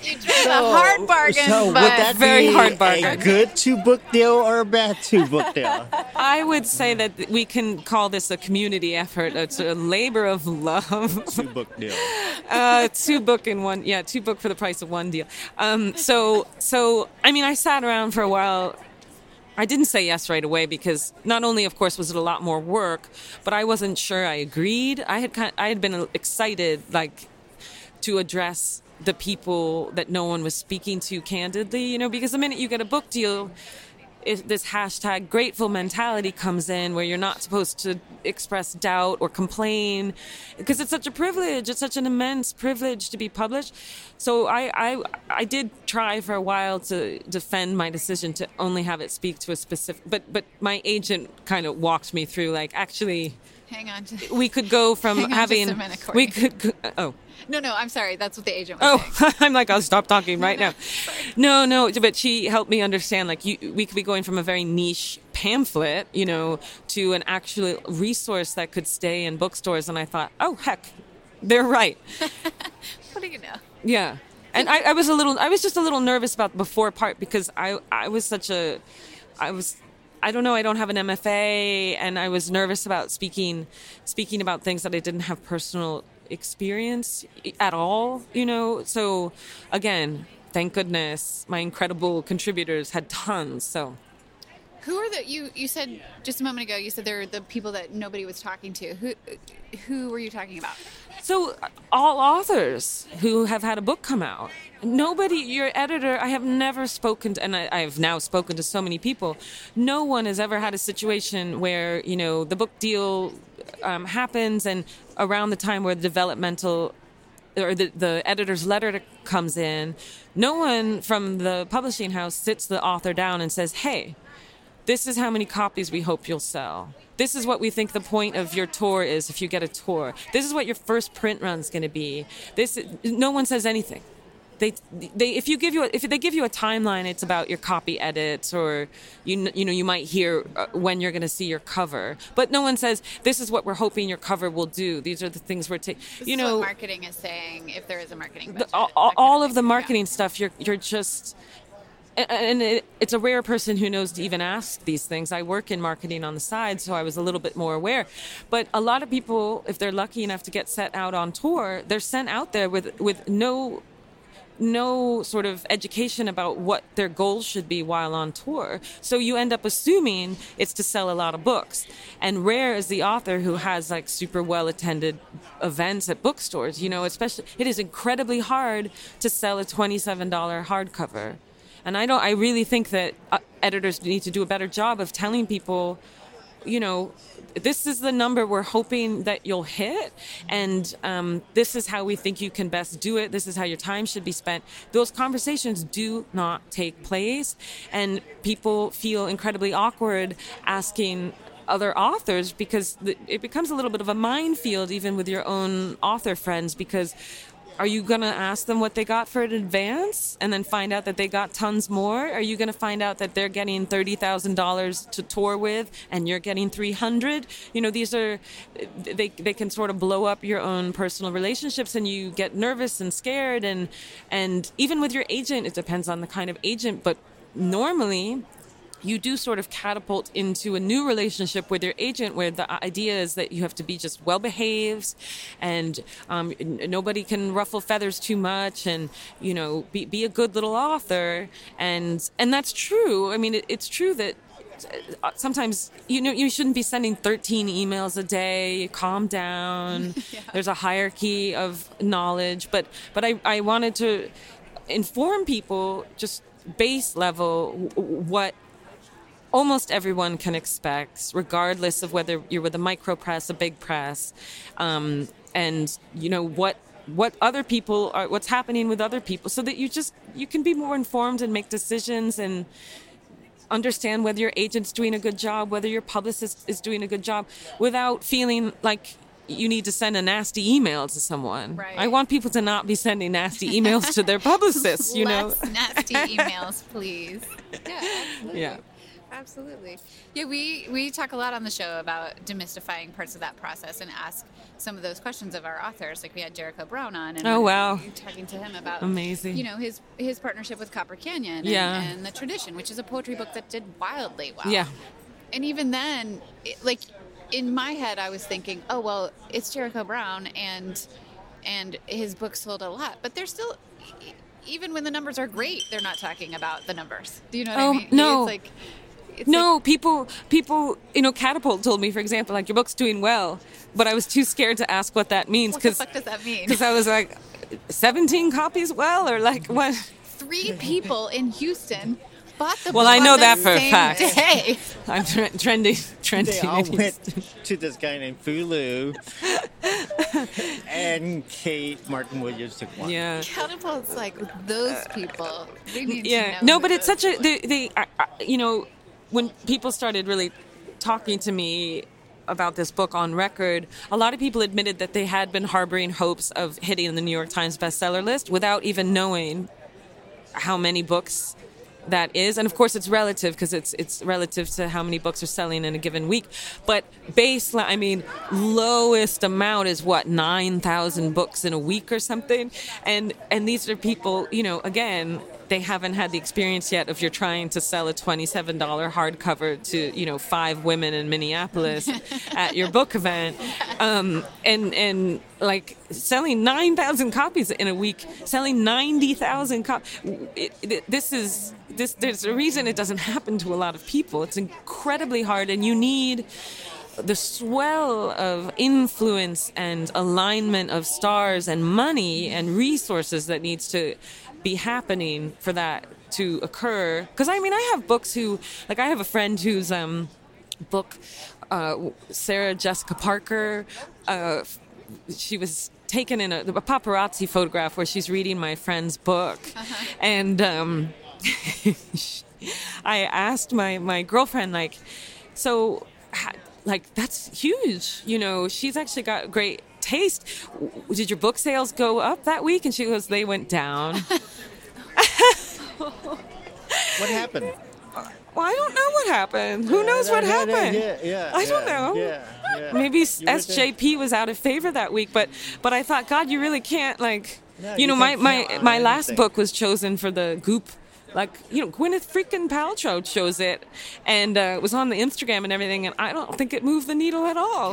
"You tried a hard bargain, So would that Very be hard bargain. a good two book deal or a bad two book deal? I would say that we can call this a community effort. It's a labor of love. two book deal. uh, two book in one. Yeah, two book for the price of one deal. Um, so, so I mean, I sat around for a while. I didn't say yes right away because not only, of course, was it a lot more work, but I wasn't sure I agreed. I had kind I had been excited, like, to address the people that no one was speaking to candidly, you know, because the minute you get a book deal, this hashtag grateful mentality comes in where you're not supposed to express doubt or complain because it's such a privilege. It's such an immense privilege to be published. So I, I, I did try for a while to defend my decision to only have it speak to a specific, but, but my agent kind of walked me through like, actually, hang on. To, we could go from having, minute, we could, oh, no, no, I'm sorry. That's what the agent was oh, saying. Oh, I'm like, I'll stop talking right now. No, no, but she helped me understand, like, you, we could be going from a very niche pamphlet, you know, to an actual resource that could stay in bookstores. And I thought, oh, heck, they're right. What do you know? Yeah. And I, I was a little, I was just a little nervous about the before part because I, I was such a, I was, I don't know, I don't have an MFA and I was nervous about speaking, speaking about things that I didn't have personal experience at all, you know. So again, thank goodness my incredible contributors had tons. So Who are the you? You said just a moment ago. You said they're the people that nobody was talking to. Who who were you talking about? So, all authors who have had a book come out, nobody, your editor, I have never spoken to, and I, I've now spoken to so many people. No one has ever had a situation where, you know, the book deal um, happens and around the time where the developmental or the, the editor's letter comes in, no one from the publishing house sits the author down and says, hey, this is how many copies we hope you'll sell. This is what we think the point of your tour is if you get a tour. This is what your first print run's going to be. This no one says anything. They, they if you give you a, if they give you a timeline, it's about your copy edits or you you know you might hear uh, when you're going to see your cover, but no one says this is what we're hoping your cover will do. These are the things we're taking. This You is know, what marketing is saying. If there is a marketing the, budget, all, all- all of the marketing stuff you're you're just and- it, it's a rare person who knows to even ask these things i work in marketing on the side so i was a little bit more aware but a lot of people if they're lucky enough to get set out on tour they're sent out there with with no no sort of education about what their goals should be while on tour. So you end up assuming it's to sell a lot of books. And rare is the author who has like super well attended events at bookstores. You know, especially it is incredibly hard to sell a $27 hardcover. And I don't I really think that uh, editors need to do a better job of telling people you know, this is the number we're hoping that you'll hit, and um, this is how we think you can best do it. This is how your time should be spent. Those conversations do not take place, and people feel incredibly awkward asking other authors because it becomes a little bit of a minefield, even with your own author friends, because are you going to ask them what they got for in advance and then find out that they got tons more? Are you going to find out that they're getting $30,000 to tour with and you're getting 300? You know, these are they they can sort of blow up your own personal relationships and you get nervous and scared and and even with your agent it depends on the kind of agent, but normally you do sort of catapult into a new relationship with your agent where the idea is that you have to be just well behaved and um, nobody can ruffle feathers too much and you know be, be a good little author. And and that's true. I mean it, it's true that uh, sometimes you know you shouldn't be sending 13 emails a day. Calm down. There's a hierarchy of knowledge. But but i, I wanted to inform people just base level what almost everyone can expect, regardless of whether you're with a micro press, a big press, um, and you know what what other people are, what's happening with other people, so that you just you can be more informed and make decisions and understand whether your agent's doing a good job, whether your publicist is doing a good job, without feeling like you need to send a nasty email to someone. Right. I want people to not be sending nasty emails to their publicists. You know. Nasty emails, please. Yeah, absolutely. Yeah. Absolutely. Yeah, we, we talk a lot on the show about demystifying parts of that process and ask some of those questions of our authors. Like we had Jericho Brown on, and Oh, wow. talking to him about Amazing. You know his his partnership with Copper Canyon, and, Yeah. and the tradition, which is a poetry book that did wildly well. Yeah. and even then, it, like in my head, I was thinking, oh well, it's Jericho Brown, and and his book sold a lot, but they're still. Even when the numbers are great, they're not talking about the numbers. Do you know what Oh, I mean? no. It's like it's no, people, people, you know, Catapult told me, for example, like your book's doing well, but I was too scared to ask what that means What the because fuck does that mean? Because I was like, seventeen copies well, or like what? three people in Houston bought the Well, book Well, I know on that for a fact. Day. I'm tre- trendy, trendy. They all went to this guy named Fulu, and Kate Martin Williams took one. Yeah. Catapult's like those people. They need to yeah know no but it's such a they, they I, I, you know when people started really talking to me about this book on record a lot of people admitted that they had been harboring hopes of hitting the new york times bestseller list without even knowing how many books that is. And of course it's relative because it's it's relative to how many books are selling in a given week. But baseline i mean lowest amount is what 9000 books in a week or something? And and these are people you know again they haven't had the experience yet of you're trying to sell a $27 hardcover to you know five women in minneapolis at your book event um, and and like selling 9,000 copies in a week, selling 90,000 copies. This is this. There's a reason it doesn't happen to a lot of people. It's incredibly hard, and you need the swell of influence and alignment of stars and money and resources that needs to be happening for that to occur. Because I mean, I have books who, like, I have a friend whose um, book, uh, Sarah Jessica Parker, uh, she was taken in a, a, paparazzi photograph where she's reading my friend's book, uh-huh. and um, I asked my my girlfriend like, so. like that's huge you know she's actually got great taste did your book sales go up that week and she goes they went down what happened? Well, I don't know what happened. Who knows what happened? Yeah, yeah. I don't know. Yeah, yeah. Maybe SJP was out of favor that week, but but I thought, God, you really can't like. No, you you know, my my my last anything. book was chosen for the Goop. Like you know, Gwyneth freaking Paltrow chose it, and uh, it was on the Instagram and everything. And I don't think it moved the needle at all.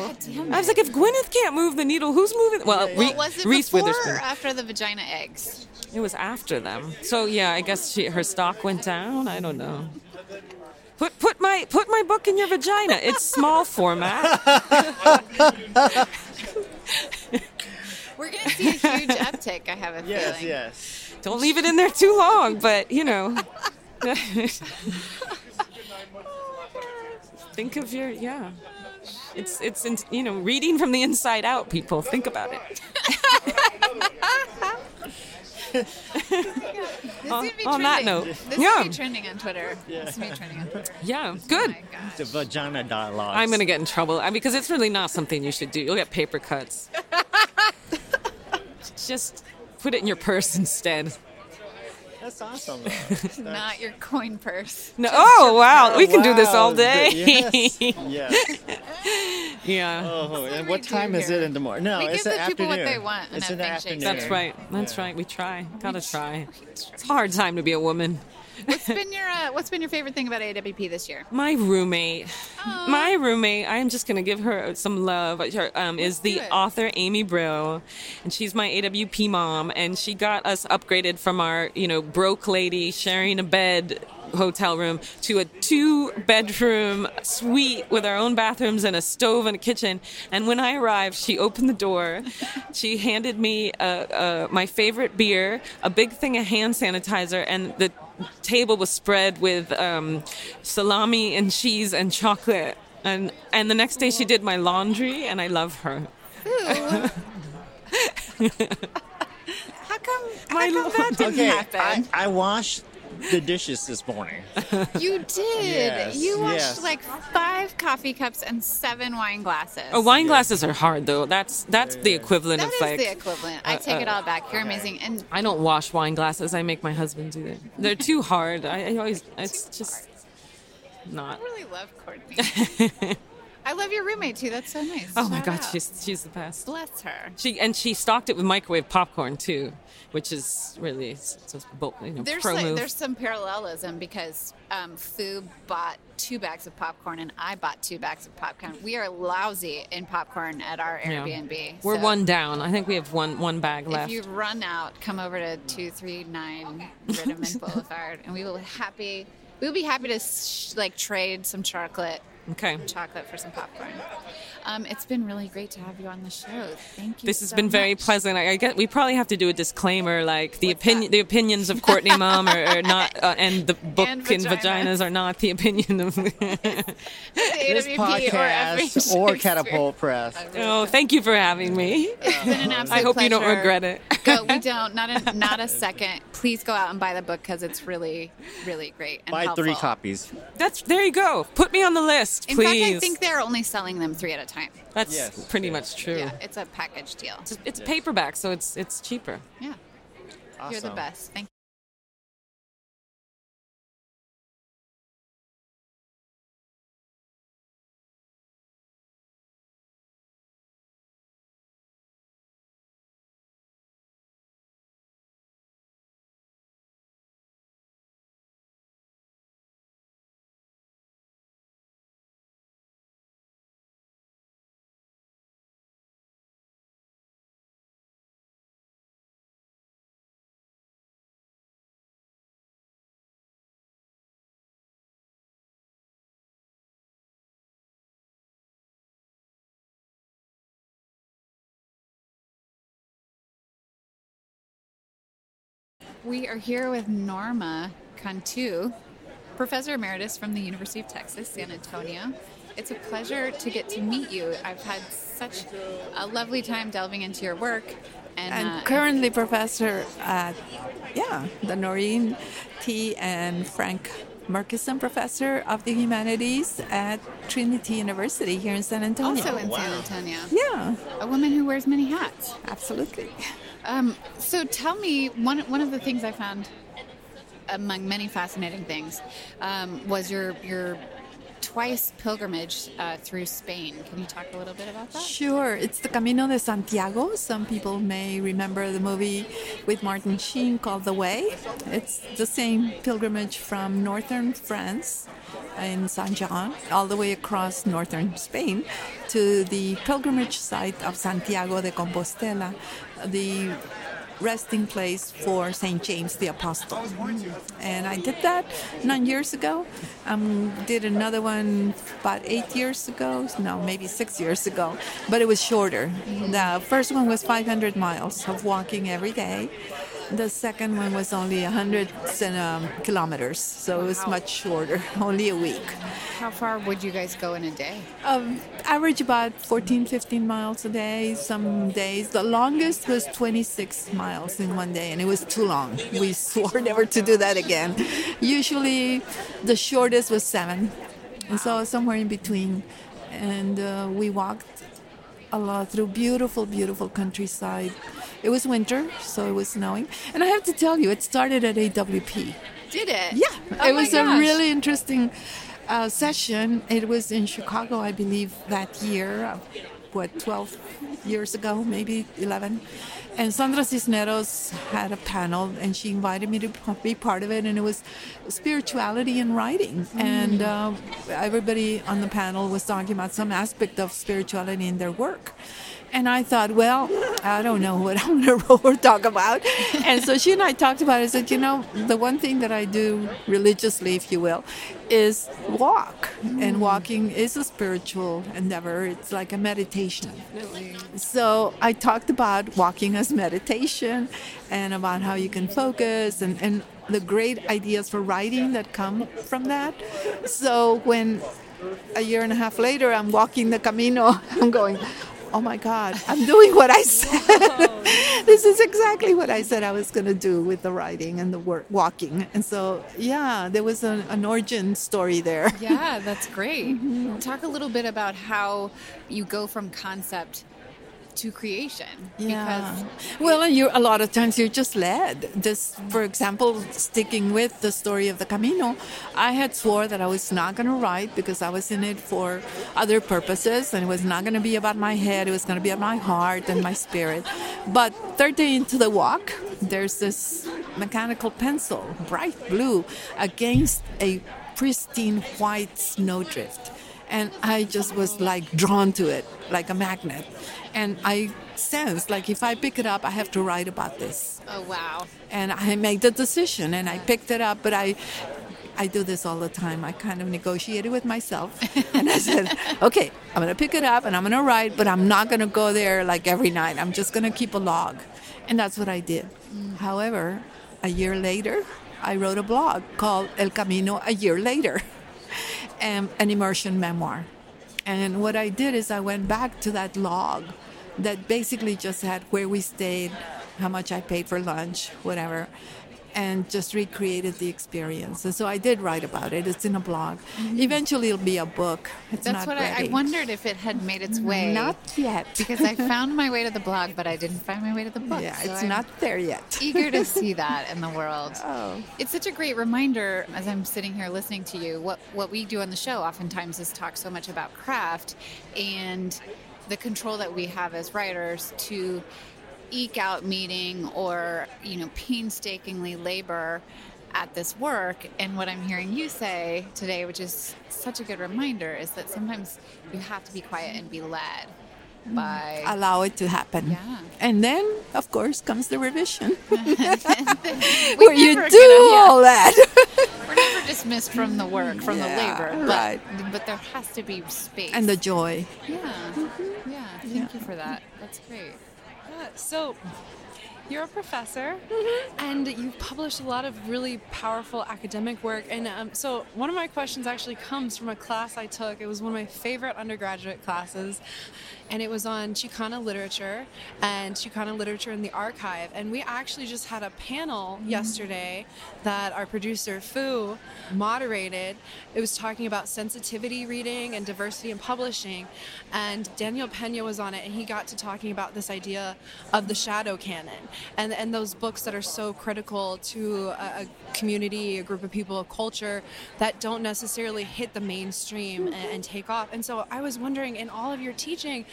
I was like, if Gwyneth can't move the needle, who's moving? Well, Re- was it Reese before Witherspoon. or after the vagina eggs? It was after them. So yeah, I guess she, her stock went down. I don't know. Put put my put my book in your vagina. It's small format. We're gonna see a huge uptick. I have a Yes, feeling. yes. yes. Don't leave it in there too long, but you know. Think of your yeah. It's it's in, you know reading from the inside out. People think about it. This On- be on that note, this yeah. be trending on Twitter. This be trending on Twitter. Yeah, Oh good. The vagina dialogue. I'm gonna get in trouble because it's really not something you should do. You'll get paper cuts. Just put it in your purse instead. That's awesome. That's- Not your coin purse. No, oh wow, we can do this all day. Yes. yes. yeah. Oh, and what time is it in the morning? No, We it's give the the people afternoon. what they want It's a in the afternoon. That's right. That's right. We try. Gotta try. It's a hard time to be a woman. What's been your uh, What's been your favorite thing about AWP this year? My roommate, my roommate, I am just gonna give her some love. Her, Um, is the author Amy Brill, and she's my AWP mom, and she got us upgraded from our you know broke lady sharing a bed hotel room to a two bedroom suite with our own bathrooms and a stove and a kitchen. And when I arrived, she opened the door. She handed me uh, uh, my favorite beer, a big thing of hand sanitizer, and the table was spread with um, salami and cheese and chocolate. And and the next day she did my laundry, and I love her. How come? My how come lo- that didn't Okay, I, happen? I washed the dishes this morning. you did. Yes, you watched yes. like five coffee cups and seven wine glasses. Oh, wine glasses are hard though. That's that's the equivalent That of is like. the equivalent. I uh, take it uh, all back. You're amazing. And I don't wash wine glasses. I make my husband do it. They're too hard. I, I always. It's just not. I really love Courtney. I love your roommate too. That's so nice. Oh my god, out. she's she's the best. bless her. She and she stocked it with microwave popcorn too, which is really s- s- you know, There's pro like, move. there's some parallelism because um, Fu bought two bags of popcorn and I bought two bags of popcorn. We are lousy in popcorn at our Yeah. Airbnb. We're so one down. I think we have one one bag left. If left. you run out, come over to two three nine Ritterman Boulevard, and we will happy. We'll be happy to sh- like trade some chocolate Okay. chocolate for some popcorn. Um, it's been really great to have you on the show. Thank you. This has so been very much. pleasant. I, I get we probably have to do a disclaimer, like the What's opinion, that? the opinions of Courtney Maum are, are not, uh, and the book And and, vaginas. vaginas are not the opinion of. This AWP podcast effing or Catapult Press. oh, thank you for having me. It's been an absolute I hope you don't regret it. Go, we don't. Not a, not a second. Please go out and buy the book because it's really, really great. And Buy helpful. three copies. That's there you go. Put me on the list, please. In fact, I think they're only selling them three at a time. That's Yes. pretty much true. Yeah, it's a package deal. It's, it's paperback, so it's it's cheaper. Yeah, you're the best. Thank. We are here with Norma Cantu, Professor Emeritus from the University of Texas, San Antonio. It's a pleasure to get to meet you. I've had such a lovely time delving into your work. And, and uh, currently professor at, yeah, the Norine T. and Frank Murchison Professor of the Humanities at Trinity University here in San Antonio. also in San Antonio. yeah, A woman who wears many hats. absolutely. Um, so tell me, one, one of the things I found among many fascinating things um, was your, your twice pilgrimage uh, through Spain. Can you talk a little bit about that? Sure, it's the Camino de Santiago. Some people may remember the movie with Martin Sheen called The Way. It's the same pilgrimage from northern France in San Jean all the way across northern Spain to the pilgrimage site of Santiago de Compostela, the resting place for St. James the Apostle. And I did that nine years ago. Um, did another one about eight years ago. No, maybe six years ago. But it was shorter. The first one was 500 miles of walking every day. The second one was only 100 um, kilometers, so it was much shorter, only a week. How far would you guys go in a day? Um, average about 14, 15 miles a day. Some days, the longest was 26 miles in one day, and it was too long. We swore never to do that again. Usually, the shortest was seven, and so somewhere in between. And uh, we walked a lot through beautiful, beautiful countryside. It was winter, so it was snowing. And I have to tell you, it started at AWP. Did it? Yeah, Oh it was a really interesting uh, session. It was in Chicago, I believe, that year. uh, What, 12 years ago, maybe 11. And Sandra Cisneros had a panel, and she invited me to be part of it. And it was spirituality and writing. And uh, everybody on the panel was talking about some aspect of spirituality in their work. And I thought, well, I don't know what I'm going to talk about. And so she and I talked about it. I said, you know, the one thing that I do religiously, if you will, is walk. And mm. walking is a spiritual endeavor, it's like a meditation. So I talked about walking as meditation and about how you can focus and, and the great ideas for writing that come from that. So when a year and a half later I'm walking the Camino, I'm going, oh my God, I'm doing what I said. this is exactly what I said I was going to do with the writing and the work, walking. And so, yeah, there was an, an origin story there. Yeah, that's great. Mm-hmm. Talk a little bit about how you go from concept to creation. Yeah. Well, and you a lot of times you're just led. This, for example, sticking with the story of the Camino, I had swore that I was not going to write because I was in it for other purposes, and it was not going to be about my head. It was going to be about my heart and my spirit. But third day into the walk, there's this mechanical pencil, bright blue, against a pristine white snowdrift and I just was like drawn to it like a magnet. And I sensed like if I pick it up, I have to write about this. Oh, wow. And I made the decision and I picked it up, but I. I do this all the time. I kind of negotiated with myself, and I said, "Okay, I'm gonna pick it up and I'm gonna write, but I'm not gonna go there like every night. I'm just gonna keep a log," and that's what I did. Mm. However, a year later, I wrote a blog called El Camino. A year later, um, an immersion memoir. And what I did is I went back to that log that basically just had where we stayed, how much I paid for lunch, whatever, and just recreated the experience. And so I did write about it. It's in a blog. Eventually, it'll be a book. It's Mm-hmm. That's what I, I wondered if it had made its way. Not yet. Because I found my way to the blog, but I didn't find my way to the book. Yeah, so it's I'm not there yet. eager to see that in the world. Oh. It's such a great reminder as I'm sitting here listening to you. What what we do on the show oftentimes is talk so much about craft and the control that we have as writers to eke out meeting or you know painstakingly labor at this work and what i'm hearing you say today which is such a good reminder is that sometimes you have to be quiet and be led mm-hmm. by Allow it to happen. Yeah. And then, of course, comes the revision, where you do gonna- yeah. all that. we're never dismissed from the work from the labor but right. but there has to be space and the joy. yeah mm-hmm. yeah thank you for that that's great So you're a professor and you've published a lot of really powerful academic work. And um, so one of my questions actually comes from a class I took. It was one of my favorite undergraduate classes. And it was on Chicana literature and Chicana literature in the archive. And we actually just had a panel mm. yesterday that our producer Fu moderated. It was talking about sensitivity reading and diversity in publishing. And Daniel Pena was on it, and he got to talking about this idea of the shadow canon and, and those books that are so critical to a, a community, a group of people, a culture that don't necessarily hit the mainstream and, and take off. And so I was wondering, in all of your teaching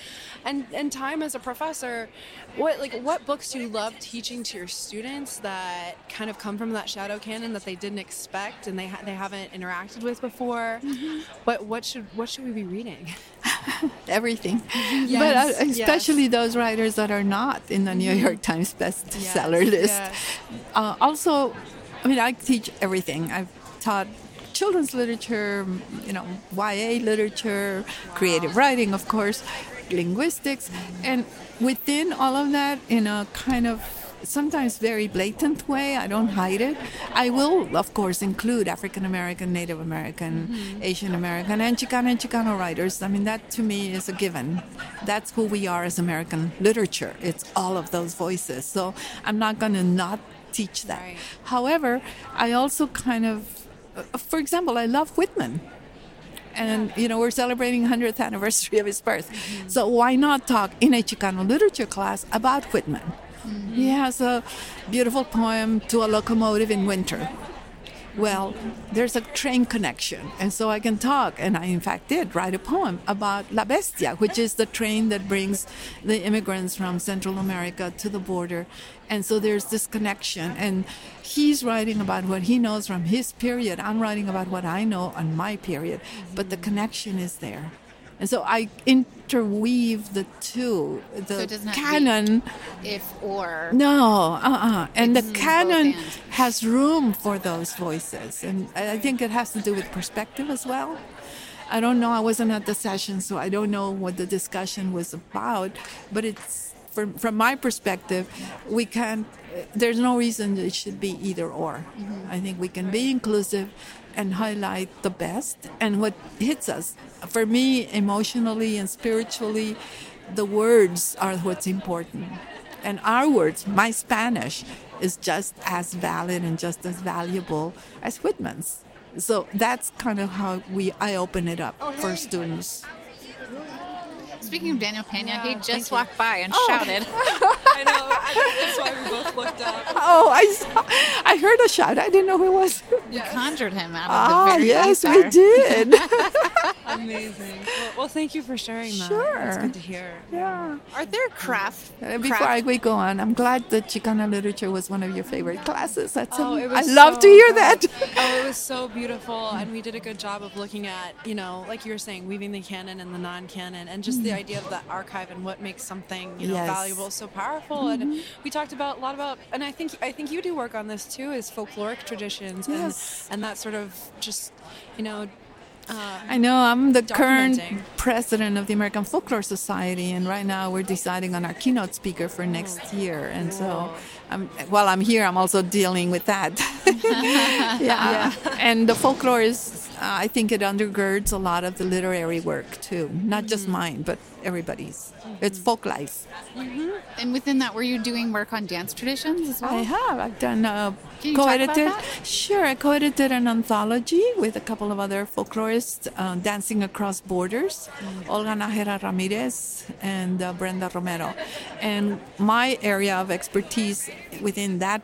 and, and time as a professor, what like what books do you love teaching to your students that kind of come from that shadow canon that they didn't expect and they ha- they haven't interacted with before? What what should what should we be reading? everything. Yes, but uh, yes. especially those writers that are not in the New York Times bestseller Yes, list. yes. Uh, also, I mean, I teach everything. I've taught children's literature, you know, YA literature, creative writing, of course, linguistics, and within all of that, in a kind of sometimes very blatant way. I don't hide it. I will, of course, include African American, Native American, Asian American, and Chicano and Chicano writers. I mean, that to me is a given. That's who we are as American literature. It's all of those voices. So I'm not going to not teach that. Right. However, I also kind of, uh, for example, I love Whitman and you know we're celebrating 100th anniversary of his birth. Mm-hmm. So why not talk in a chicano literature class about whitman? Mm-hmm. He has a beautiful poem to a locomotive in winter well there's a train connection and so i can talk and i in fact did write a poem about la bestia which is the train that brings the immigrants from central america to the border. And so there's this connection and he's writing about what he knows from his period. I'm writing about what i know on my period but the connection is there and so i interweave the two the So it doesn't have to be- canon If or no, uh-uh. And the canon has room for those voices, and I think it has to do with perspective as well. I don't know. I wasn't at the session, so I don't know what the discussion was about. But it's from from my perspective, we can't. There's no reason it should be either or. Mm-hmm. I think we can be inclusive and highlight the best and what hits us. For me, emotionally and spiritually, the words are what's important and our words, my Spanish, is just as valid and just as valuable as Whitman's. So that's kind of how we I open it up for students. Speaking of Daniel Pena, Yeah, he thank just you. walked by and Oh. shouted. I know. I that's why we both looked up. Oh, I saw, I heard a shout. I didn't know who it was. We conjured him out of Ah, the very yes, we did. Amazing. Well, well, thank you for sharing that. Sure. It's good to hear. yeah. Are there craft? Uh, Before craft I we go on, I'm glad that Chicana literature was one of your favorite classes. That's Oh, a- it I love so to hear good. that. Oh, it was so beautiful, and we did a good job of looking at, you know, like you were saying, weaving the canon and the non-canon, and just the idea of the archive and what makes something, you know, Yes. valuable so powerful. And we talked about a lot about, and I think I think you do work on this too, is folkloric traditions Yes. and and that sort of just, you know. Uh, I know I'm the current president of the American Folklore Society, and right now we're deciding on our keynote speaker for next year. And so, I'm, while I'm here, I'm also dealing with that. yeah. and the folklore is, uh, I think, it undergirds a lot of the literary work too, not just mine, but everybody's. It's folk life. And within that, were you doing work on dance traditions as well? I have. I've done uh, Can you talk about co-edited. Sure, I co-edited an anthology with a couple of other folklorists, uh, dancing across borders, Mm. Olga Najera Ramirez and uh, Brenda Romero. And my area of expertise within that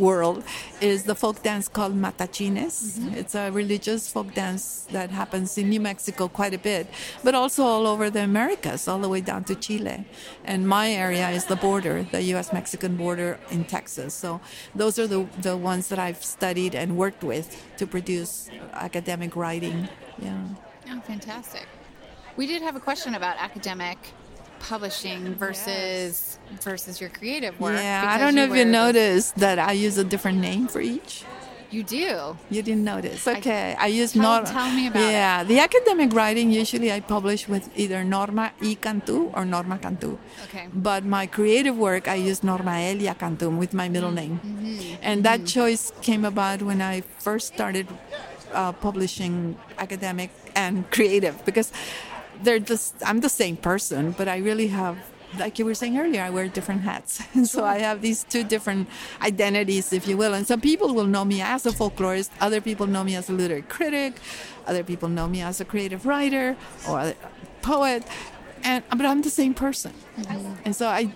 world is the folk dance called matachines. Mm-hmm. It's a religious folk dance that happens in New Mexico quite a bit, but also all over the Americas, all the way down to Chile. And my area is the border, the U.S. Mexican border in Texas. So those are the, the ones that I've studied and worked with to produce academic writing. Yeah. Oh, fantastic. We did have a question about academic publishing versus versus your creative work. Yeah, I don't know if you noticed that I use a different name for each. You do. You didn't notice. Okay, I, use tell- Norma. tell me about it. yeah, the academic writing usually I publish with either Norma E. Cantu or Norma Cantu. Okay. But my creative work, I use Norma Elia Cantu with my middle name. Mm-hmm. And that choice came about when I first started uh, publishing academic and creative because they're just, I'm the same person, but I really have, like you were saying earlier, I wear different hats. And so I have these two different identities, if you will. And some people will know me as a folklorist, other people know me as a literary critic, other people know me as a creative writer or a poet. And, but I'm the same person. And so I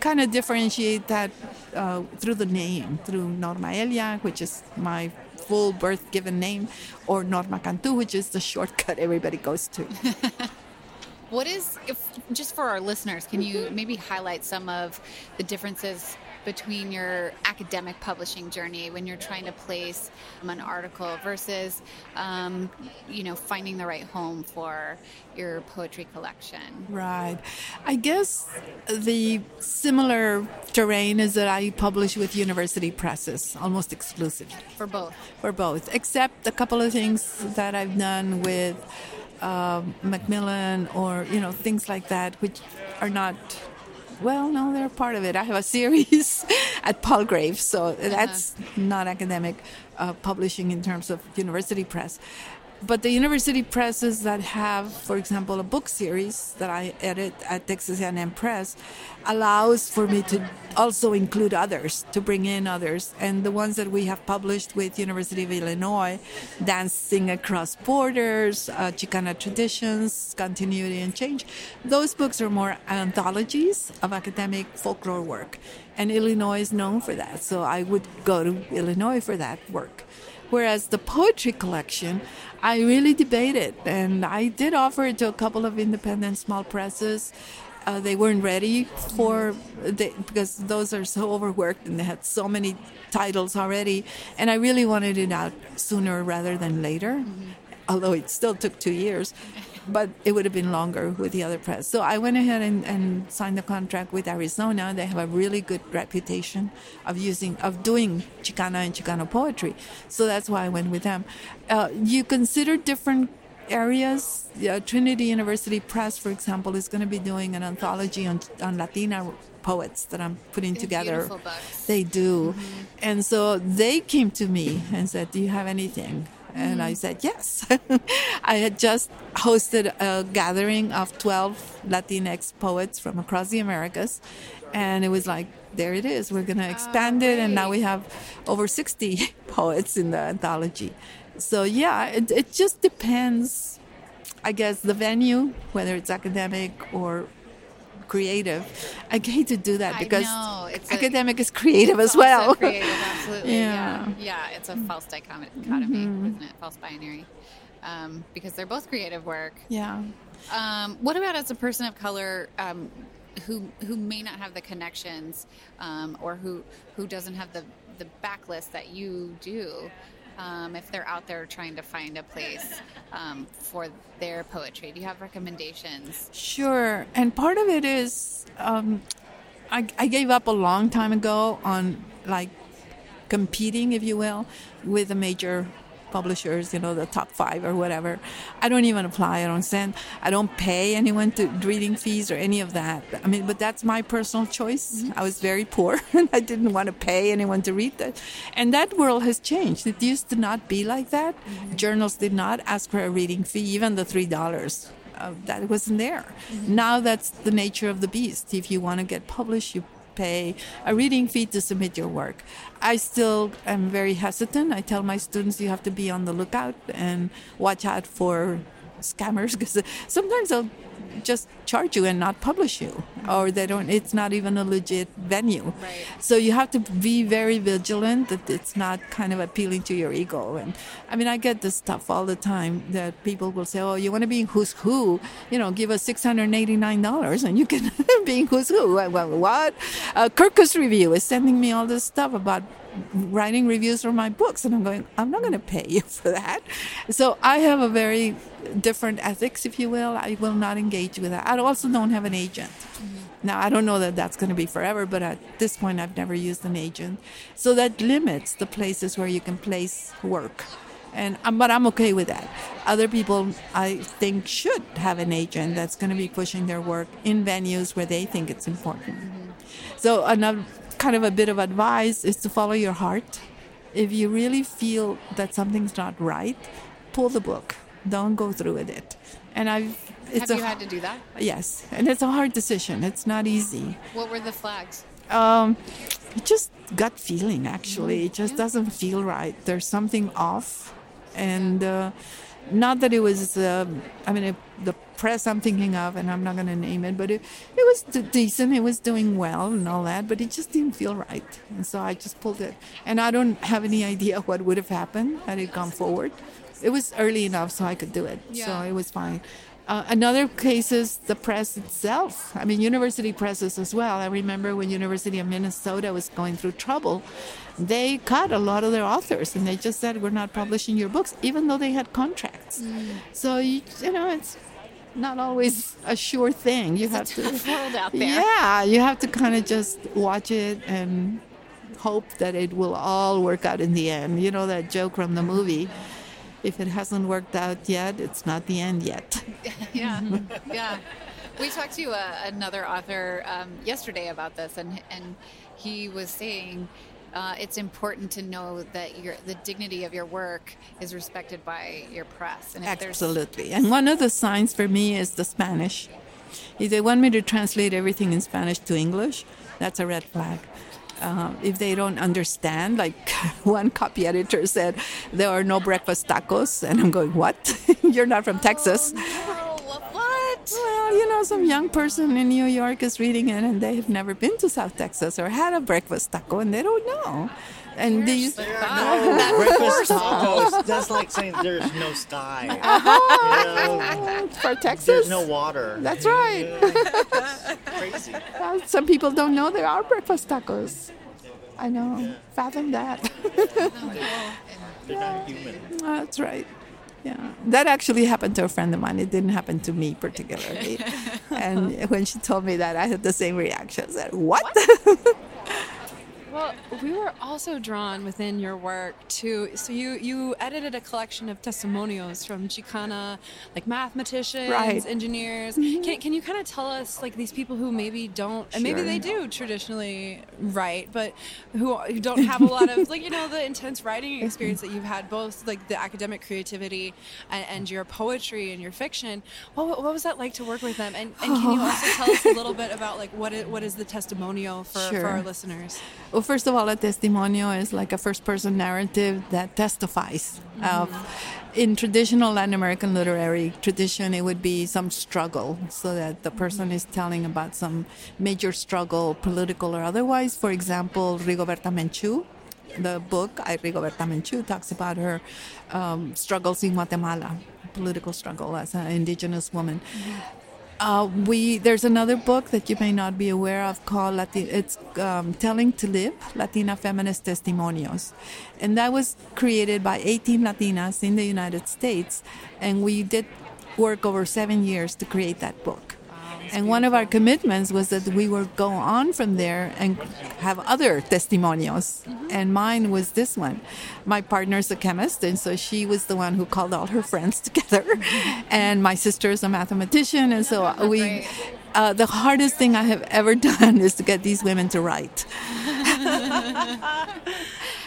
kind of differentiate that uh, through the name, through Norma Elia, which is my full birth given name, or Norma Cantu, which is the shortcut everybody goes to. What is, if just for our listeners, can you maybe highlight some of the differences between your academic publishing journey when you're trying to place an article versus, um, you know, finding the right home for your poetry collection? Right. I guess the similar terrain is that I publish with university presses almost exclusively. For both. For both, except a couple of things that I've done with um, Macmillan or, you know, things like that, which are not. Well, no, they're part of it. I have a series at Palgrave, so that's not academic uh, publishing in terms of university press. But the university presses that have, for example, a book series that I edit at Texas A&M Press, allows for me to also include others, to bring in others. And the ones that we have published with University of Illinois, Dancing Across Borders, uh, Chicana Traditions, Continuity and Change, those books are more anthologies of academic folklore work. And Illinois is known for that. So I would go to Illinois for that work. Whereas the poetry collection, I really debated, and I did offer it to a couple of independent small presses. Uh, they weren't ready for they, because those are so overworked and they had so many titles already, and I really wanted it out sooner rather than later. Although it still took two years, but it would have been longer with the other press. So I went ahead and, and signed the contract with Arizona. They have a really good reputation of using of doing Chicana and Chicano poetry, so that's why I went with them. Uh, you consider different areas. Uh, Trinity University Press, for example, is going to be doing an anthology on on Latina poets that I'm putting They have together. They do, and so they came to me and said, "Do you have anything?" And I mm-hmm. said, yes. I had just hosted a gathering of 12 Latinx poets from across the Americas. And it was like, there it is. We're going to expand it. And now we have over 60 poets in the anthology. So, yeah, it, it just depends, I guess, the venue, whether it's academic or creative. I hate to do that because it's a- academic is creative as well. creative, absolutely. Yeah. yeah. Yeah, it's a false dichotomy, isn't it? False binary. Um, because they're both creative work. yeah. Um, what about as a person of color um, who who may not have the connections um, or who who doesn't have the the backlist that you do? Um, if they're out there trying to find a place um, for their poetry, do you have recommendations? Sure. And part of it is um, I, I gave up a long time ago on like competing, if you will, with the major publishers, you know, the top five or whatever. I don't even apply. I don't send. I don't pay anyone to reading fees or any of that. I mean, but that's my personal choice. Mm-hmm. I was very poor and I didn't want to pay anyone to read that. And that world has changed. It used to not be like that. Mm-hmm. Journals did not ask for a reading fee, even the three dollars. Uh, that wasn't there. Mm-hmm. Now that's the nature of the beast. If you want to get published, you pay a reading fee to submit your work. I still am very hesitant. I tell my students you have to be on the lookout and watch out for scammers because sometimes they'll just charge you and not publish you or they don't it's not even a legit venue. So you have to be very vigilant that it's not kind of appealing to your ego. And i mean i get this stuff all the time that people will say oh you want to be in who's who? You know give us $689 and you can be in who's who. Well, what? Uh, kirkus review is sending me all this stuff about writing reviews for my books and i'm going i'm not going to pay you for that so i have a very different ethics if you will i will not engage with that i also don't have an agent Now, I don't know that that's going to be forever, but at this point, I've never used an agent. So that limits the places where you can place work. And um, but I'm okay with that. Other people, I think, should have an agent that's going to be pushing their work in venues where they think it's important. So another kind of a bit of advice is to follow your heart. If you really feel that something's not right, pull the book. Don't go through with it. And I've it's Have a you had to do that? yes, and it's a hard decision. It's not easy. What were the flags? Um, just gut feeling. Actually, it just doesn't feel right. There's something off, and uh, not that it was. Uh, I mean, it, the press I'm thinking of, and I'm not going to name it, but it it was d- decent. It was doing well and all that, but it just didn't feel right, and so I just pulled it. And I don't have any idea what would have happened had it gone forward. It was early enough so I could do it, so it was fine. Uh, another case is the press itself. I mean, university presses as well. I remember when University of Minnesota was going through trouble, they cut a lot of their authors and they just said, "We're not publishing your books," even though they had contracts. So you, you know, it's not always a sure thing. You have to world out there. yeah, you have to kind of just watch it and hope that it will all work out in the end. You know that joke from the movie. If it hasn't worked out yet, it's not the end yet. yeah, yeah. We talked to uh, another author um, yesterday about this, and and he was saying uh, it's important to know that your the dignity of your work is respected by your press. And Absolutely. And one of the signs for me is the Spanish. If they want me to translate everything in Spanish to English, that's a red flag. Uh, if they don't understand, like one copy editor said, there are no breakfast tacos, and I'm going, what? You're not from Texas. Oh, what? Well, you know, some young person in New York is reading it, and they have never been to South Texas or had a breakfast taco, and they don't know. And these, Breakfast tacos. That's like saying there's no sky. You know, for Texas, there's no water. That's right. Crazy. Some people don't know there are breakfast tacos. I know. Fathom that. They're not human. That's right. Yeah. That actually happened to a friend of mine. It didn't happen to me particularly. and when she told me that, I had the same reaction. I said, What? Well, we were also drawn within your work to. So you you edited a collection of testimonials from Chicana, like mathmaticians, Right. engineers. Mm-hmm. Can, can you kind of tell us like these people who maybe don't, and maybe they do traditionally write, but who, who don't have a lot of like you know the intense writing experience that you've had, both like the academic creativity and, and your poetry and your fiction. What, what was that like to work with them? And, and can you oh. also tell us a little bit about like what is, what is the testimonial for, for our listeners? Well, first of all, a testimonio is like a first person narrative that testifies. Of, in traditional Latin American literary tradition, it would be some struggle, so that the person is telling about some major struggle, political or otherwise. For example, Rigoberta Menchú, the book, I, Rigoberta Menchú, talks about her um, struggles in Guatemala, political struggle as an indigenous woman. Uh, we there's another book that you may not be aware of called Latin, it's um, Telling to Live Latina Feminist Testimonios, and that was created by 18 Latinas in the United States, and we did work over seven years to create that book. And one of our commitments was that we would go on from there and have other testimonials. And mine was this one. My partner's a chemist, and so she was the one who called all her friends together. and my sister is a mathematician, and so we. Uh, the hardest thing I have ever done is to get these women to write.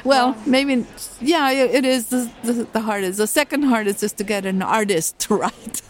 well, maybe, yeah, it it is the, the, the hardest. The second hardest is to get an artist to write.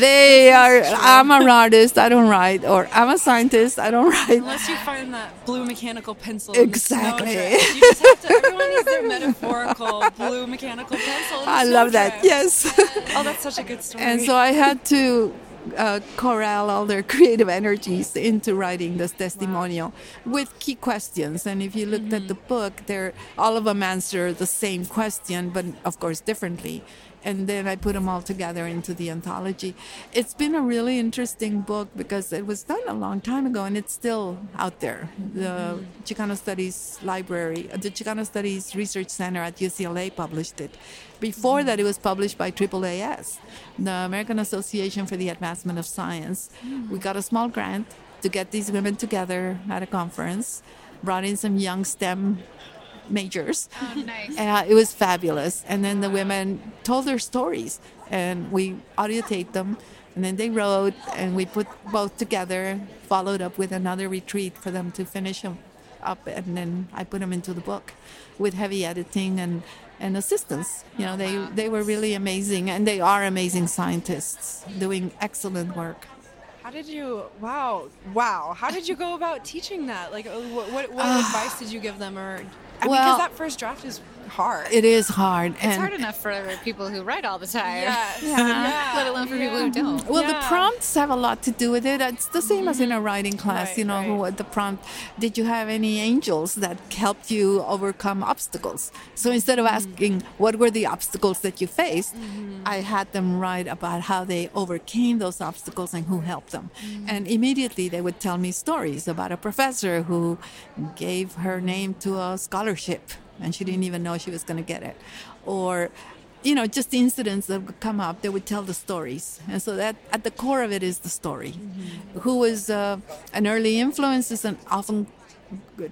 They are. I'm an artist. I don't write, or I'm a scientist. I don't write. Unless you find that blue mechanical pencil. Exactly. You just have to, everyone needs their metaphorical blue mechanical pencil. I love that. Yes. Oh, that's such a good story. and so I had to uh, corral all their creative energies into writing this testimonial with key questions. And if you looked at the book, there all of them answer the same question, but of course differently. And then I put them all together into the anthology. It's been a really interesting book because it was done a long time ago and it's still out there. The Chicano Studies Library, the Chicano Studies Research Center at UCLA published it. Before that, it was published by AAAS, the American Association for the Advancement of Science. We got a small grant to get these women together at a conference, brought in some young STEM majors. Oh, nice. Uh, it was fabulous. And then the women told their stories, and we audio taped them. And then they wrote, and we put both together, followed up with another retreat for them to finish them up. And then I put them into the book with heavy editing and, and assistance. You know, they, they were really amazing, and they are amazing scientists doing excellent work. How did you? Wow, wow. How did you go about teaching that? Like, uh, what what, what advice did you give them, or? I mean, Well- because that first draft is hard. It is hard. It's and hard enough for people who write all the time. Yes. Yeah. Let alone for people who don't. Well, the prompts have a lot to do with it. It's the same as in a mm-hmm. writing class, Right, you know, right. what the prompt. Did you have any angels that helped you overcome obstacles? So instead of mm-hmm. asking what were the obstacles that you faced, mm-hmm. I had them write about how they overcame those obstacles and who helped them. And immediately they would tell me stories about a professor who gave her name to a scholarship and she didn't even know she was going to get it. Or you know, just incidents that would come up, they would tell the stories. And so that at the core of it is the story. Who was uh, an early influence is an often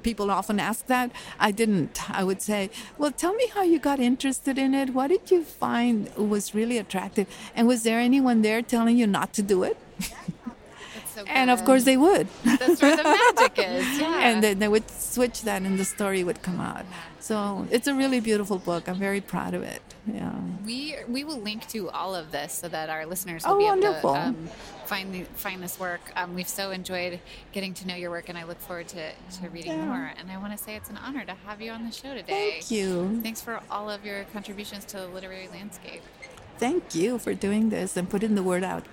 people often ask that. I didn't. I would say, well, tell me how you got interested in it. What did you find was really attractive? And was there anyone there telling you not to do it? So And of course they would. that's where the magic is. Yeah. and then they would switch that and the story would come out. So it's a really beautiful book. I'm very proud of it. Yeah. We we will link to all of this so that our listeners will Oh, be wonderful. able to um, find the, find this work. Um, we've so enjoyed getting to know your work, and I look forward to, to reading Yeah. more. And I want to say it's an honor to have you on the show today. Thank you. Thanks for all of your contributions to the literary landscape. Thank you for doing this and putting the word out.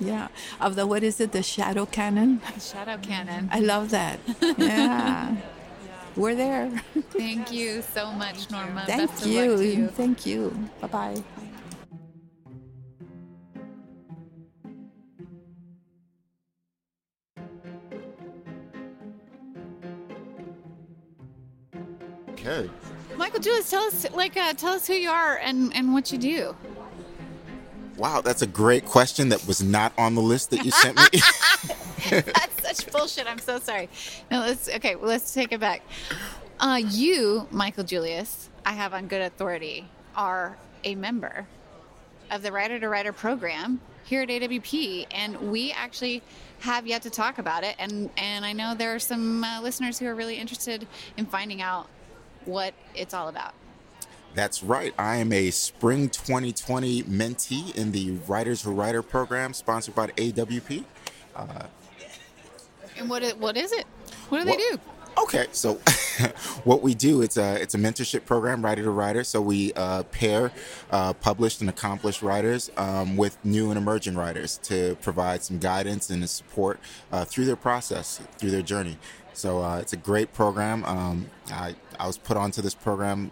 Yeah. yeah. Of the, what is it, the shadow canon? Shadow Canon. I love that. Yeah. We're there. Thank you so much, Norma. Thank Best of luck to you. you. Thank you. Bye bye. Okay. Michael Julius, tell us like uh, tell us who you are and, and what you do. Wow, that's a great question that was not on the list that you sent me. That's such bullshit. I'm so sorry. No, let's okay. Well, let's take it back. Uh, you, Michael Julius, I have on good authority, are a member of the Writer to Writer program here at AWP, and we actually have yet to talk about it. And and I know there are some uh, listeners who are really interested in finding out what it's all about. That's right. I am a spring 2020 mentee in the Writers Who Writer program sponsored by AWP. And what what is it? What do they do? Okay, so what we do it's a it's a mentorship program, writer to writer. So we uh, pair uh, published and accomplished writers um, with new and emerging writers to provide some guidance and support uh, through their process, through their journey. So uh, it's a great program. Um, I I was put onto this program.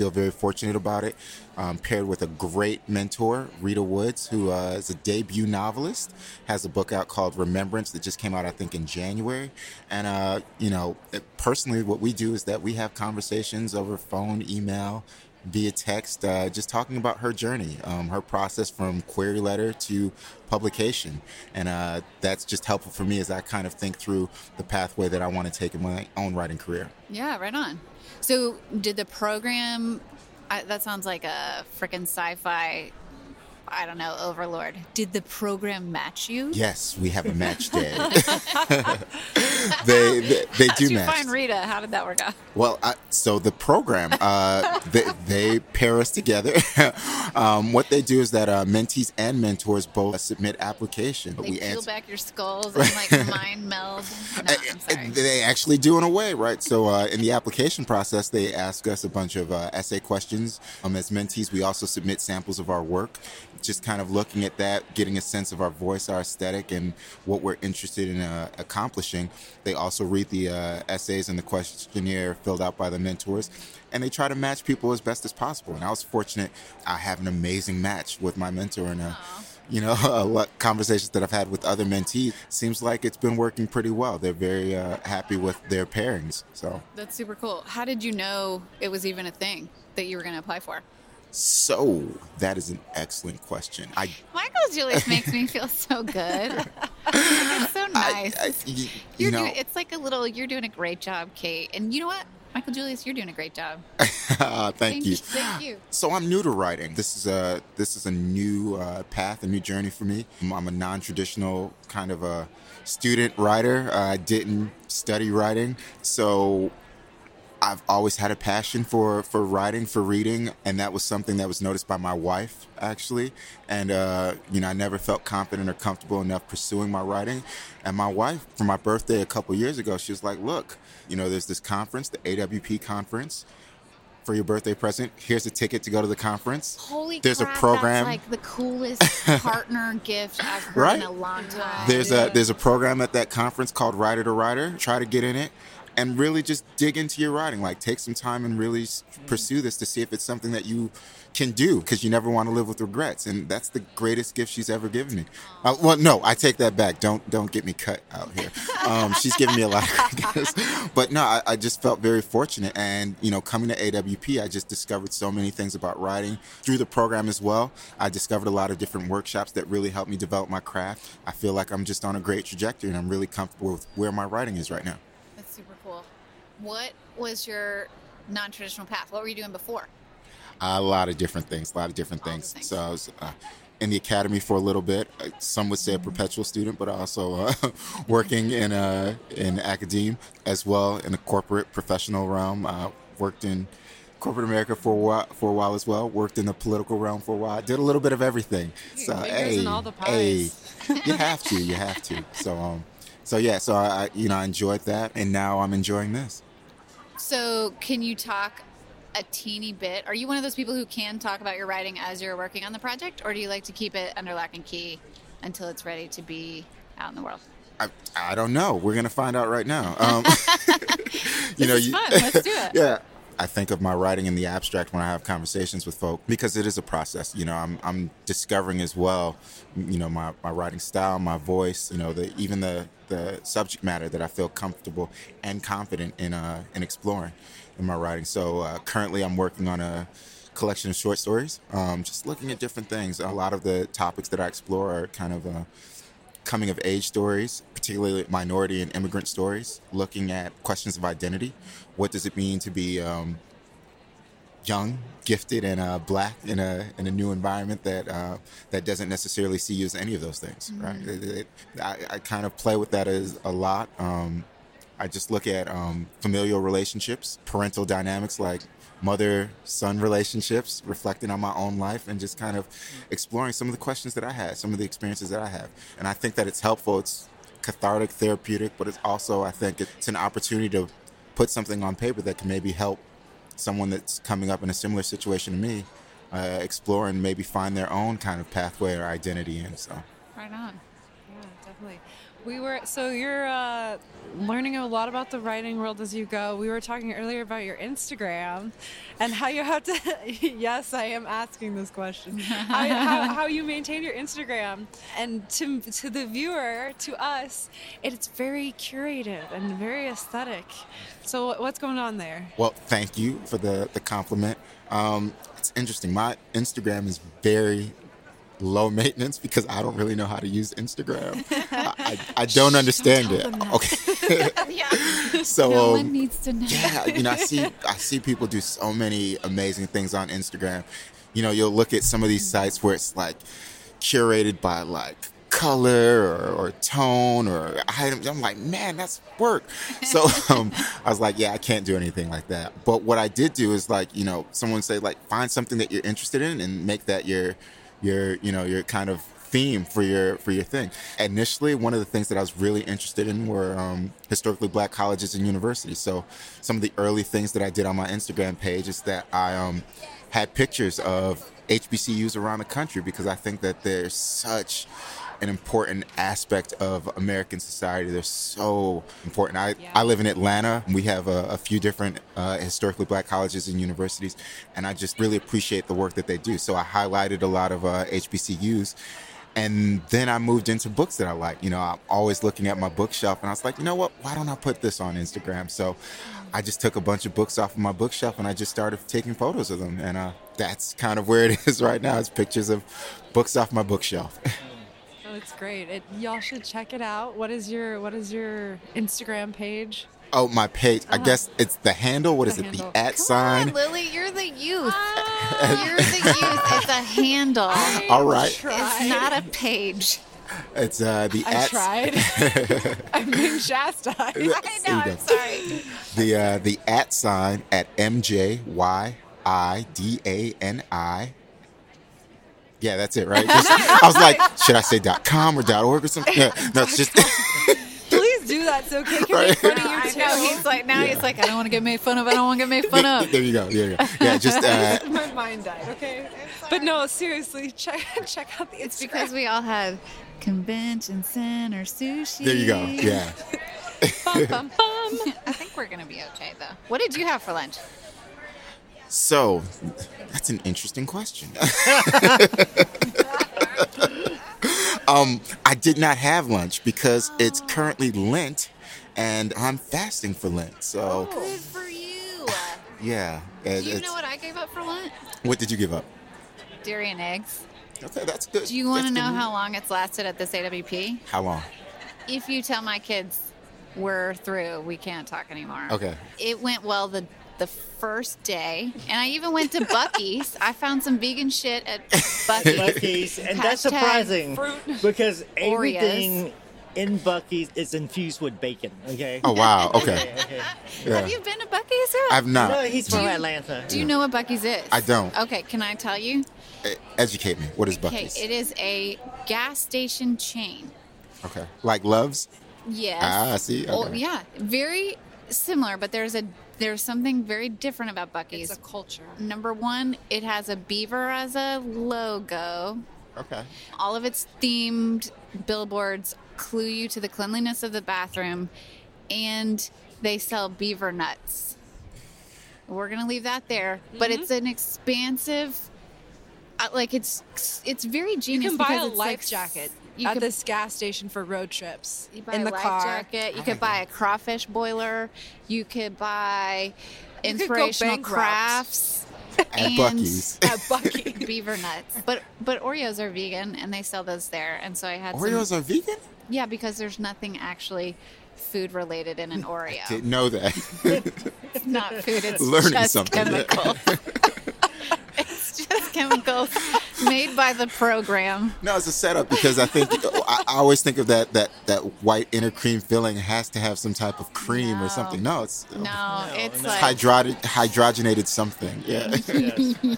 Feel very fortunate about it. Um, paired with a great mentor, Rita Woods, who uh, is a debut novelist, has a book out called Remembrance that just came out, I think, in January. And uh, you know, personally, what we do is that we have conversations over phone, email, via text, uh, just talking about her journey, um, her process from query letter to publication, and uh, that's just helpful for me as I kind of think through the pathway that I want to take in my own writing career. Yeah, right on. So, did the program? I, that sounds like a freaking sci-fi. I don't know, Overlord. Did the program match you? Yes, we have a match day. they they, they do you match. find Rita? How did that work out? Well, I, so the program, uh, they, they pair us together. um, what they do is that uh, mentees and mentors both submit applications. They we peel answer. back your skulls and like mind meld. No, I'm sorry. They actually do in a way, right? So uh, in the application process, they ask us a bunch of uh, essay questions. Um, as mentees, we also submit samples of our work. Just kind of looking at that, getting a sense of our voice, our aesthetic, and what we're interested in uh, accomplishing. They also read the uh, essays and the questionnaire filled out by the mentors, and they try to match people as best as possible. And I was fortunate; I have an amazing match with my mentor, and uh, you know, a lot conversations that I've had with other mentees seems like it's been working pretty well. They're very uh, happy with their pairings. So, That's super cool. How did you know it was even a thing that you were going to apply for? So that is an excellent question. I Michael Julius makes me feel so good. it's so nice. I- y- you you're know- doing, it's like a little. You're doing a great job, Kate. And you know what, Michael Julius, you're doing a great job. uh, thank you. Thank you. So I'm new to writing. This is a this is a new uh, path, a new journey for me. I'm a non-traditional kind of a student writer. Uh, I didn't study writing, so I've always had a passion for for writing, for reading, and that was something that was noticed by my wife actually. And uh, you know, I never felt confident or comfortable enough pursuing my writing. And my wife, for my birthday a couple years ago, she was like, "Look, you know, there's this conference, the AWP conference." For your birthday present, here's a ticket to go to the conference. Holy There's crap, a program. That's like the coolest partner gift I've heard Right? in a long time. There's a there's a program at that conference called Writer to Writer. Try to get in it and really just dig into your writing. Like take some time and really s- pursue this to see if it's something that you can do because you never want to live with regrets. And that's the greatest gift she's ever given me. Uh, well, no, I take that back. Don't don't get me cut out here. Um, she's given me a lot of gifts, but no, I, I just felt very fortunate. And you know, coming to AWP, I just discovered so many things about writing through the program as well. I discovered a lot of different workshops that really helped me develop my craft. I feel like I'm just on a great trajectory, and I'm really comfortable with where my writing is right now. That's super cool. What was your non-traditional path? What were you doing before? a lot of different things, a lot of different things. So I was uh, in the academy for a little bit. Uh, Some would say a perpetual student, but also uh, working in uh, in academia as well in the corporate professional realm. Uh, worked in corporate America for a while, for a while as well. Worked in the political realm for a while. Did a little bit of everything. So hey, in all the hey, you have to, you have to. So um, so yeah, so I- you know I enjoyed that, and now I'm enjoying this. So, can you talk a teeny bit? Are you one of those people who can talk about your writing as you're working on the project, or do you like to keep it under lock and key until it's ready to be out in the world? I, I don't know. We're gonna find out right now. Um, you know, you, fun. Let's do it. yeah. I think of my writing in the abstract when I have conversations with folk because it is a process. You know, I'm I'm discovering as well. You know, my, my writing style, my voice. You know, the even the the subject matter that I feel comfortable and confident in uh, in exploring in my writing. So uh, currently, I'm working on a collection of short stories. Um, just looking at different things. A lot of the topics that I explore are kind of. Uh, coming of age stories, particularly minority and immigrant stories, looking at questions of identity. What does it mean to be um, young, gifted, and uh, black in a in a new environment that uh, that doesn't necessarily see you as any of those things, right? It- it- I, I kind of play with that as a lot. Um, I just look at um, familial relationships, parental dynamics like mother son relationships, reflecting on my own life, and just kind of exploring some of the questions that I had, some of the experiences that I have. And I think that it's helpful. It's cathartic, therapeutic, but it's also, I think, it's an opportunity to put something on paper that can maybe help someone that's coming up in a similar situation to me uh, explore and maybe find their own kind of pathway or identity in. So. Right on. Yeah, definitely. We were so you're uh, learning a lot about the writing world as you go. We were talking earlier about your Instagram and how you have to. yes, I am asking this question. how, how, how you maintain your Instagram, and to to the viewer, to us, it's very curated and very aesthetic. So what's going on there? Well, thank you for the, the compliment. Um, it's interesting. My Instagram is very low maintenance because I don't really know how to use Instagram. I, I, I don't understand it. Okay. yeah. So no um, one needs to know. yeah, you know, I see I see people do so many amazing things on Instagram. You know, you'll look at some of these sites where it's like curated by like color or, or tone or items. I'm like, man, that's work. So um, I was like, yeah, I can't do anything like that. But what I did do is like, you know, someone say like, find something that you're interested in and make that your your you know your kind of theme for your for your thing. Initially, one of the things that I was really interested in were um, historically black colleges and universities. So some of the early things that I did on my Instagram page is that I um, had pictures of HBCUs around the country because I think that there's such an important aspect of American society. They're so important. I, I live in Atlanta. We have a, a few different uh, historically black colleges and universities, and I just really appreciate the work that they do. So I highlighted a lot of uh, HBCUs. And then I moved into books that I like. You know, I'm always looking at my bookshelf, and I was like, you know what? Why don't I put this on Instagram? So I just took a bunch of books off of my bookshelf and I just started taking photos of them. And uh, that's kind of where it is right now. It's pictures of books off my bookshelf. Oh, it's great. It, y'all should check it out. What is your What is your Instagram page? Oh, my page. I Uh-huh. guess it's the handle. What is The it? handle. The at sign. On, Lily, you're the youth. you're the youth. It's a handle. All right. It's not a page. It's uh, the I at. tried. I'm being chastised. I know. I'm sorry. The uh, the at sign at M J Y I D A N I. Yeah, that's it, right? Just- I was like, should I say .com or .org or something? Yeah, no, it's just Please do that so Kate can Right. make fun of No, you I too. know. He's like now. He's like, I don't want to get made fun of. I don't want to get made fun of. there you go. There you go. Yeah, just uh, My mind died. Okay, but no, seriously, check check out the. It's because we all have convention center sushi. there you go. Yeah. bum, bum, bum. I think we're gonna be okay though. What did you have for lunch? So, that's an interesting question. um, I did not have lunch because it's currently Lent, and I'm fasting for Lent. So, Good for you. yeah. it- Do you know what I gave up for lunch? what did you give up? Dairy and eggs. Okay, that's good. Do you want to know good. how long it's lasted at this AWP? How long? If you tell my kids we're through, we can't talk anymore. Okay. It went well the the first day, and I even went to Buc-ee's. I found some vegan shit at Buc-ee's. Buc-ee's, and that's Hashtag surprising because Oreos. everything in Buc-ee's is infused with bacon. Okay. Oh wow. Okay. Yeah. Have you been to Buc-ee's yet? I've not. No, he's from Do you- Atlanta. Do you know what Buc-ee's is? I don't. Okay, can I tell you? Educate me. What is Buc-ee's? Okay, it is a gas station chain. Okay. Like Loves? Yes. Ah, I see. Oh, Okay. yeah, very similar, but there's a there's something very different about Buc-ee's. It's a culture. Number one, it has a beaver as a logo. Okay. All of its themed billboards clue you to the cleanliness of the bathroom, and they sell beaver nuts. We're gonna leave that there, but Mm-hmm. it's an expansive. uh, Like it's it's very genius. You genius. can buy a life like- jacket You at can- this gas station for road trips You buy in the a life car. jacket. You could buy a crawfish boiler. You could buy You could inspirational bankrupt. crafts. At and Buc-ee's. At Buc-ee. beaver nuts. But but Oreos are vegan and they sell those there. And so I had Oreos some, are vegan? yeah because there's nothing actually food related in an Oreo. Didn't know that. It's not food. It's Learning just something. chemicals. it's just chemicals made by the program. no, it's a setup because I think I, I always think of that that that white inner cream filling has to have some type of cream No. or something. No, it's No, it's no. like hydro- hydrogenated something. Yeah. Yes.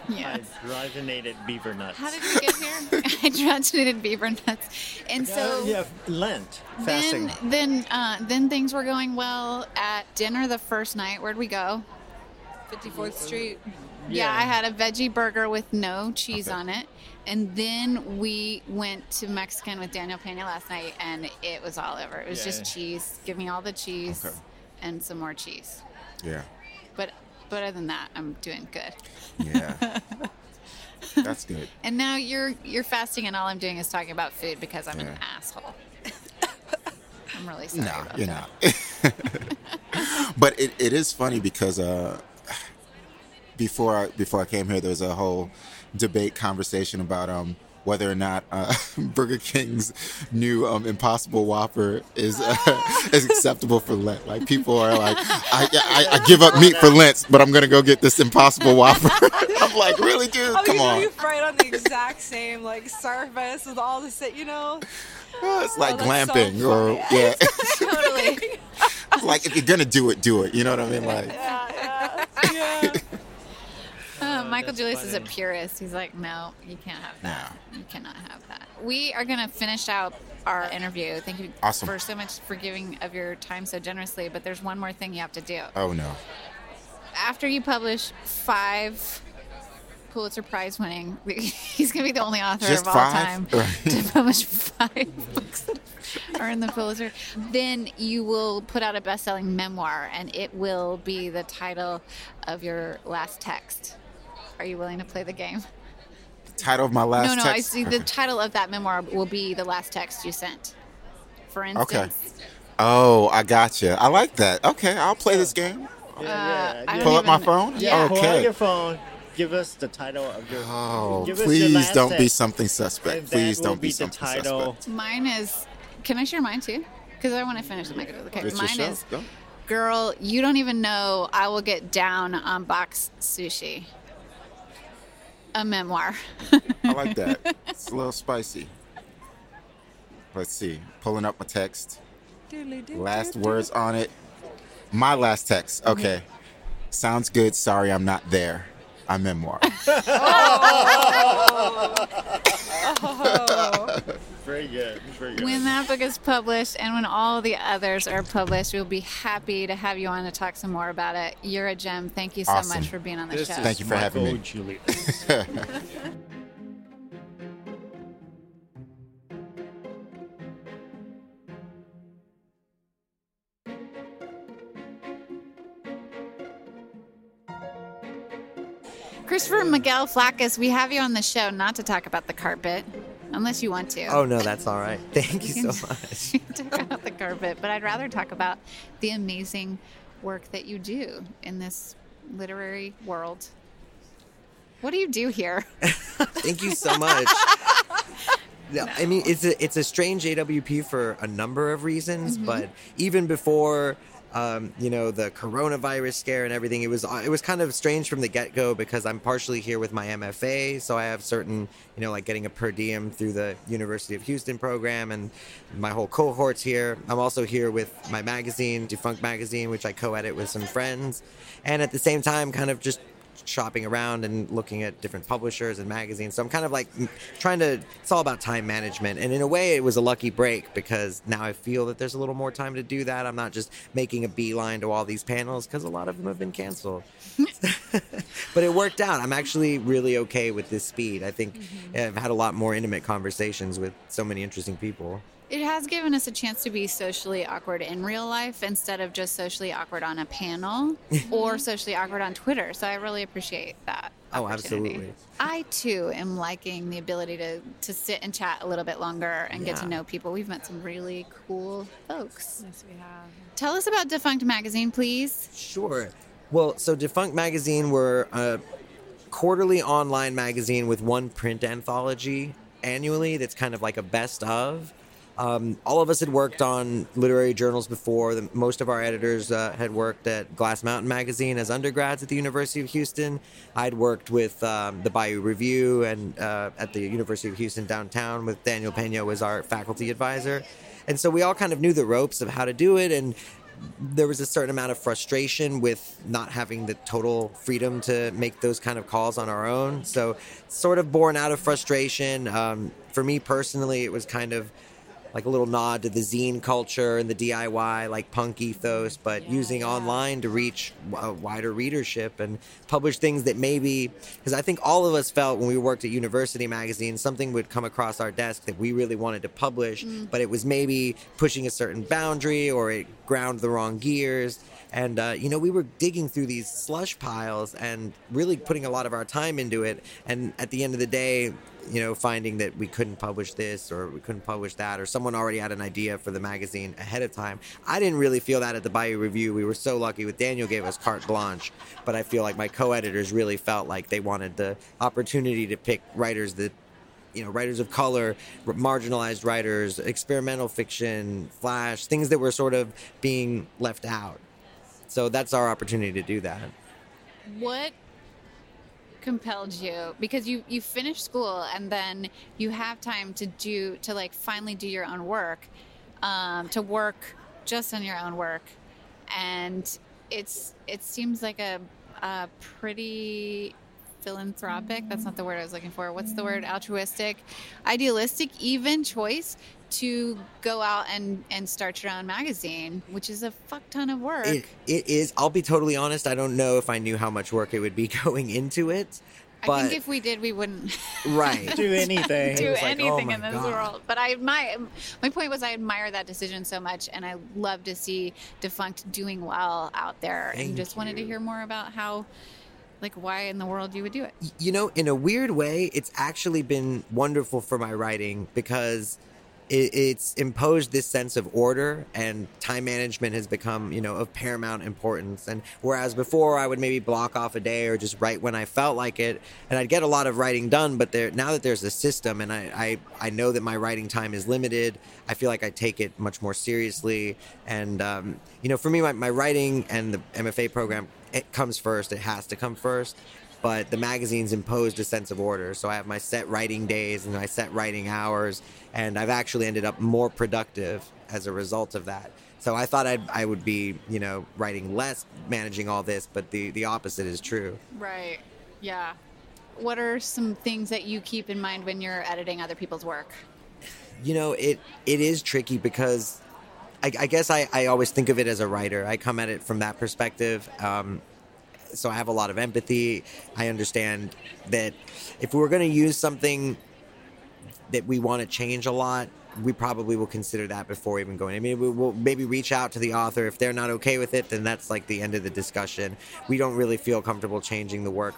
yeah. Hydrogenated beaver nuts. How did we get here? Hydrogenated beaver nuts. And so Uh, yeah, Lent fasting. then then uh, then things were going well at dinner the first night. Where'd we go? 54th Street. Yeah, Yeah. I had a veggie burger with no cheese Okay. on it. And then we went to Mexican with Daniel Pena last night and it was all over. It was Yeah. just cheese. Give me all the cheese Okay. and some more cheese. yeah. But but other than that, I'm doing good. Yeah. That's good. And now you're you're fasting and all I'm doing is talking about food because I'm an asshole. I'm really sorry. No, about you're that. not. but it, it is funny because uh, before I, before I came here, there was a whole debate conversation about um, whether or not uh, Burger King's new um, Impossible Whopper is uh, is acceptable for Lent. Like people are like, I, I, I give up meat for Lent, but I'm gonna go get this Impossible Whopper. I'm like, really, dude? Oh, Come on. you fried on the exact same like surface with all the sit. You know, It's like Oh, that's so glamping, or yeah. totally. like if you're gonna do it, do it. You know what I mean? Like, yeah, yeah, Um, Michael Julius is a purist. He's like, no, you can't have that. No. You cannot have that. We are going to finish out our interview. Thank you Awesome. for so much for giving of your time so generously. But there's one more thing you have to do. Oh no. After you publish five Pulitzer Prize winning, he's going to be the only author Just of all five? time to publish five books that are in the Pulitzer. Then you will put out a best selling memoir, and it will be the title of your last text. Are you willing to play the game? The Title of my last no, no, I text? see. The title of that memoir will be the last text you sent. For instance. Okay. Oh, I gotcha. I like that. Okay, I'll play this game. Yeah, uh, I don't Pull up my phone? Yeah. Pull out Okay. your phone. Give us the title of your. Oh, give us your please don't be something suspect. Please don't be, the something title. suspect. Mine is. Can I share mine too? Because I want to finish the Michael. Okay, It's your mine is. Go. Girl, you don't even know I will get down on box sushi. A memoir. I like that. It's a little spicy. Let's see. Pulling up my text. Last words on it. My last text. Okay. Mm-hmm. Sounds good. Sorry, I'm not there. A memoir. Oh. Very good. Very good. When that book is published and when all the others are published, we'll be happy to have you on to talk some more about it. You're a gem. Thank you so Awesome. much for being on the This show. is Thank you for having Michael me. Christopher Miguel Flakus, we have you on the show not to talk about the carpet, unless you want to. Oh no, that's all right. Thank you can so much. talk about the carpet, but I'd rather talk about the amazing work that you do in this literary world. What do you do here? Thank you so much. No, I mean it's a it's a strange AWP for a number of reasons, Mm-hmm. but even before um, you know the coronavirus scare and everything, it was it was kind of strange from the get go because I'm partially here with my MFA, so I have certain you know like getting a per diem through the University of Houston program, and my whole cohort's here. I'm also here with my magazine, Defunct Magazine, which I co-edit with some friends, and at the same time, kind of just shopping around and looking at different publishers and magazines. So I'm kind of like trying to, it's all about time management. And in a way, it was a lucky break because now I feel that there's a little more time to do that. I'm not just making a beeline to all these panels because a lot of them have been canceled. but it worked out. I'm actually really okay with this speed. I think mm-hmm. I've had a lot more intimate conversations with so many interesting people. It has given us a chance to be socially awkward in real life instead of just socially awkward on a panel or socially awkward on Twitter. So I really appreciate that. Oh, absolutely. I too am liking the ability to, to sit and chat a little bit longer and get to know people. We've met some really cool folks. Yes, we have. Tell us about Defunct Magazine, please. Sure. Well, so Defunct Magazine, we're a quarterly online magazine with one print anthology annually that's kind of like a best of. Um, all of us had worked on literary journals before. The, most of our editors uh, had worked at Glass Mountain Magazine as undergrads at the University of Houston. I'd worked with um, the Bayou Review and uh, at the University of Houston downtown with Daniel Pena was our faculty advisor. And so we all kind of knew the ropes of how to do it. And there was a certain amount of frustration with not having the total freedom to make those kind of calls on our own. So, sort of born out of frustration. Um, for me personally, it was kind of like a little nod to the zine culture and the DIY, like punk ethos, but using online to reach a wider readership and publish things that maybe, because I think all of us felt when we worked at University Magazine, something would come across our desk that we really wanted to publish, mm. but it was maybe pushing a certain boundary or it ground the wrong gears. And, uh, you know, we were digging through these slush piles and really putting a lot of our time into it. And at the end of the day, you know, finding that we couldn't publish this or we couldn't publish that, or someone already had an idea for the magazine ahead of time. I didn't really feel that at the Bayou Review. We were so lucky with Daniel gave us carte blanche, but I feel like my co-editors really felt like they wanted the opportunity to pick writers that you know, writers of color, marginalized writers, experimental fiction, flash, things that were sort of being left out. So that's our opportunity to do that. What compelled you because you you finish school and then you have time to do to like finally do your own work um, to work just on your own work and it's it seems like a, a pretty philanthropic. That's not the word I was looking for. What's the word? Altruistic, idealistic, even choice to go out and and start your own magazine, which is a fuck ton of work. It, it is. I'll be totally honest. I don't know if I knew how much work it would be going into it. But I think if we did, we wouldn't right, Do anything. do like, oh anything my in this God. world. But I my my point was I admire that decision so much, and I love to see defunct doing well out there, Thank and just wanted to hear more about how, like, why in the world you would do it. you know, in a weird way, it's actually been wonderful for my writing because it, it's imposed this sense of order and time management has become, you know, of paramount importance. And whereas before I would maybe block off a day or just write when I felt like it, and I'd get a lot of writing done, but there now that there's a system and I, I, I know that my writing time is limited, I feel like I take it much more seriously. And, um, you know, for me, my, my writing and the MFA program, it comes first. It has to come first but the magazine's imposed a sense of order. So I have my set writing days and my set writing hours, and I've actually ended up more productive as a result of that. So I thought I'd, I would be, you know, writing less, managing all this, but the, the opposite is true. Right. Yeah. What are some things that you keep in mind when you're editing other people's work? You know, it it is tricky because I, I guess I, I always think of it as a writer. I come at it from that perspective. Um, so I have a lot of empathy. I understand that if we are going to use something that we want to change a lot, we probably will consider that before even going. I mean, we will maybe reach out to the author. If they're not okay with it, then that's like the end of the discussion. We don't really feel comfortable changing the work.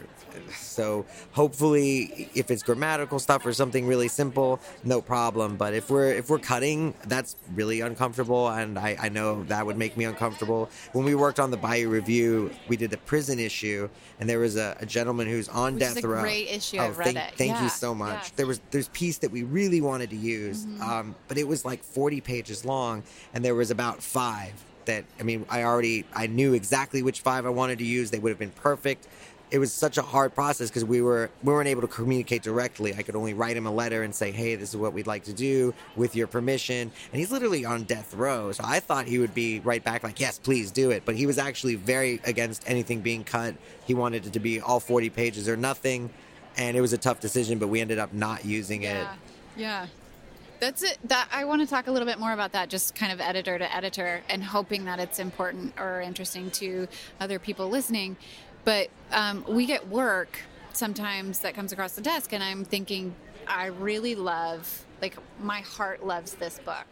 So hopefully, if it's grammatical stuff or something really simple, no problem. But if we're if we're cutting, that's really uncomfortable, and I, I know that would make me uncomfortable. When we worked on the Bayou Review, we did the prison issue, and there was a, a gentleman who's on Which is death a row. great issue. Oh, I've read thank, it. Thank Yeah, you so much. yeah. Mm-hmm. There was there's piece that we really wanted to use, um, Um, but it was like 40 pages long, and there was about five that I mean I already I knew exactly which five I wanted to use. They would have been perfect. It was such a hard process because we were we weren't able to communicate directly. I could only write him a letter and say, "Hey, this is what we'd like to do with your permission." And he's literally on death row, so I thought he would be right back like, "Yes, please do it." But he was actually very against anything being cut. He wanted it to be all 40 pages or nothing, and it was a tough decision. But we ended up not using it. Yeah. That's it. That I want to talk a little bit more about that, just kind of editor to editor, and hoping that it's important or interesting to other people listening. But um, we get work sometimes that comes across the desk, and I'm thinking, I really love, like, my heart loves this book,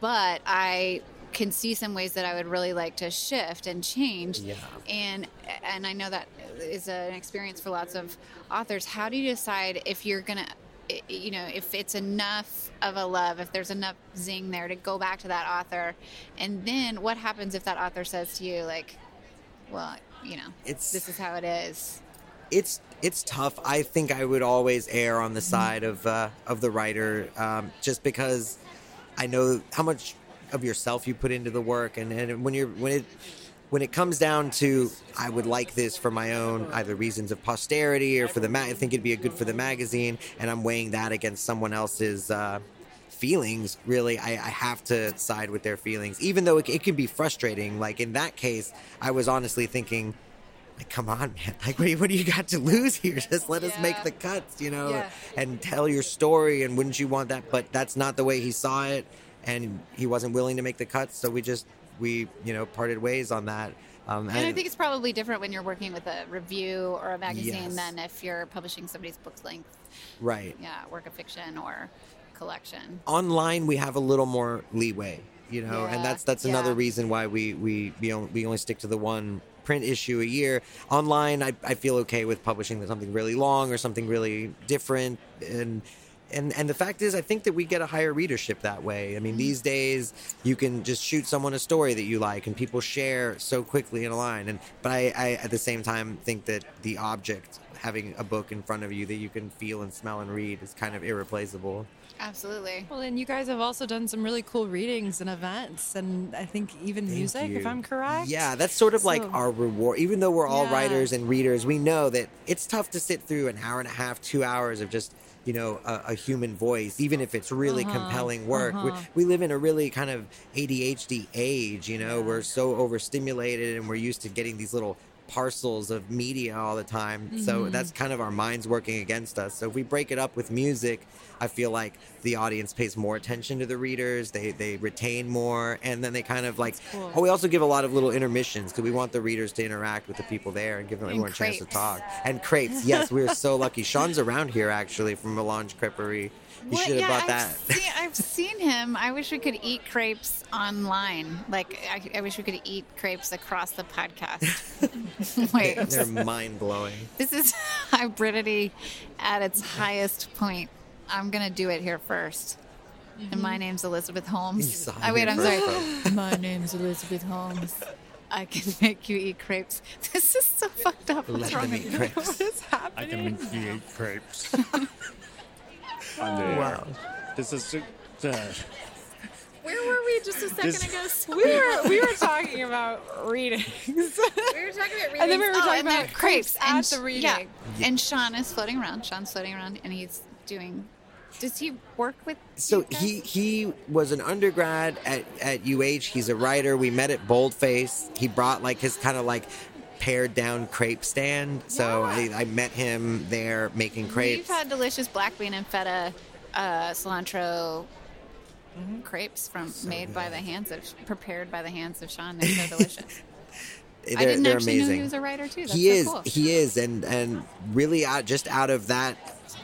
but I can see some ways that I would really like to shift and change. Yeah. And and I know that is an experience for lots of authors. How do you decide if you're gonna, i- you know, if it's enough of a love, if there's enough zing there to go back to that author, and then what happens if that author says to you like, well, you know, It's- this is how it is. it's it's tough. I think I would always err on the side of uh, of the writer, um, just because I know how much of yourself you put into the work, and, and when you're when it when it comes down to I would like this for my own either reasons of posterity or for the ma- I think it'd be a good for the magazine, and I'm weighing that against someone else's. Uh, feelings really. I, I have to side with their feelings even though it, it can be frustrating. Like in that case i was honestly thinking like come on man. Like what do, you, what do you got to lose here? Just let us make the cuts you know Yeah. and tell your story and wouldn't you want that? But that's not the way he saw it and he wasn't willing to make the cuts so we just we you know parted ways on that um, And I think it's probably different when you're working with a review or a magazine Yes. than if you're publishing somebody's book's length, right yeah, work of fiction or collection. online we have a little more leeway you know Yeah, and that's that's another reason why we we we only, we only stick to the one print issue a year online I, I feel okay with publishing something really long or something really different and and and the fact is i think that we get a higher readership that way i mean mm-hmm. these days you can just shoot someone a story that you like and people share so quickly in a line and but i, I at the same time think that the object having a book in front of you that you can feel and smell and read is kind of irreplaceable Absolutely. Well, and you guys have also done some really cool readings and events, and I think even Thank music, if. I'm correct. Yeah, that's sort of like our reward. Even though we're all Yeah. writers and readers, we know that it's tough to sit through an hour and a half, two hours of just you know a, a human voice, even if it's really Uh-huh, compelling work. uh-huh. We, we live in a really kind of ADHD age. You know, we're so overstimulated and we're used to getting these little parcels of media all the time. Mm-hmm. So that's kind of our minds working against us. So if we break it up with music, I feel like the audience pays more attention to the readers. They they retain more, and then they kind of like. cool. Oh, we also give a lot of little intermissions because we want the readers to interact with the people there and give them And everyone a chance to talk. And crepes, yes, we are so lucky. Sean's around here actually from Melange Creperie. You should have yeah, bought I've. Seen, I've seen him. I wish we could eat crepes online. Like I, I wish we could eat crepes across the podcast. Wait, They're mind blowing. this is hybridity at its highest point. I'm gonna do it here 1st And my mm-hmm. name's Elizabeth Holmes. saw Oh wait, I'm sorry. my name's Elizabeth Holmes. I can make you eat crepes. This is so fucked up. What's Let wrong them with eat you? crepes. I can make you eat crepes. On the Wow. This is uh, Where were we just a second This- ago? We were we were talking about readings. We were talking about readings. And then we were oh, talking and then about crepes at and the sh- reading. Yeah. and Sean is floating around. Sean's floating around, and he's doing. Does he work with? So you guys? he he was an undergrad at, at UH. He's a writer. We met at Boldface. He brought like his kind of like pared down crepe stand. So I, I met him there making crepes. We've had delicious black bean and feta uh, cilantro crepes from made by the hands of prepared by the hands of Sean. They're so delicious. They're, I didn't actually amazing. know he was a writer too. That's he so is. Cool. He is, and and really out just out of that.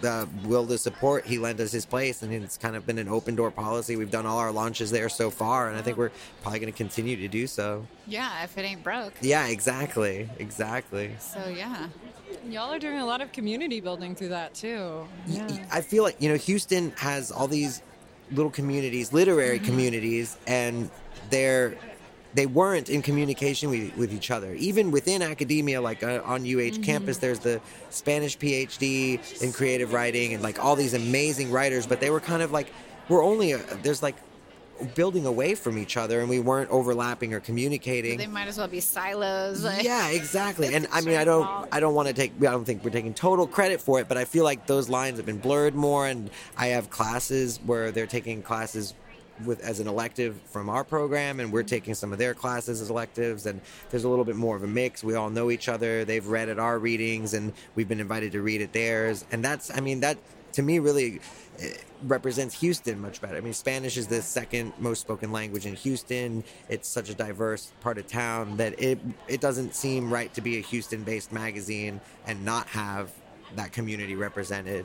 Uh, the will to support, he lent us his place, and it's kind of been an open door policy. We've done all our launches there so far, and I think we're probably going to continue to do so. yeah, if it ain't broke. Yeah, exactly, exactly. So yeah. Y'all are doing a lot of community building through that too. Yeah. I feel like you know Houston has all these little communities, literary mm-hmm. communities, and they're they weren't in communication with, with each other. Even within academia, like uh, on UH campus, there's the Spanish PhD in creative writing and like all these amazing writers, but they were kind of like we're only a, there's like building away from each other, and we weren't overlapping or communicating They might as well be silos. Like, yeah, exactly. And I mean, I don't, I don't want to take, I don't think we're taking total credit for it, but I feel like those lines have been blurred more. And I have classes where they're taking classes with as an elective from our program, and we're taking some of their classes as electives. And there's a little bit more of a mix. We all know each other. They've read at our readings, and we've been invited to read at theirs. And that's, I mean, that to me really eh, represents Houston much better. I mean, Spanish is the second most spoken language in Houston. It's such a diverse part of town that it it doesn't seem right to be a Houston-based magazine and not have that community represented.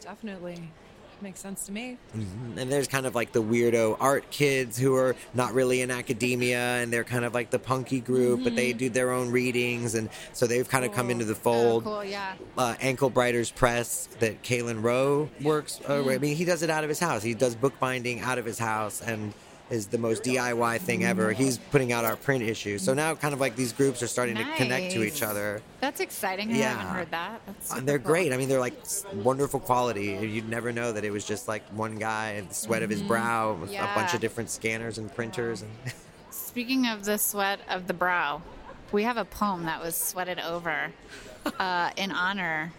Definitely. Makes sense to me. And there's kind of like the weirdo art kids who are not really in academia and they're kind of like the punky group, but they do their own readings and so they've kind of come into the Oh, fold. cool. Yeah. uh, Ankle Brighters Press that Kalen Rowe works. Uh, I mean, he does it out of his house. He does bookbinding out of his house and is the most DIY thing ever. He's putting out our print issue. So now, kind of like these groups are starting to connect to each other. That's exciting. I Yeah. haven't heard that. That's And they're cool. great. I mean, they're like wonderful quality. You'd never know that it was just like one guy and the sweat of his brow, with a bunch Mm-hmm. Of different scanners and printers. And Speaking of the sweat of the brow, we have a poem that was sweated over uh, in honor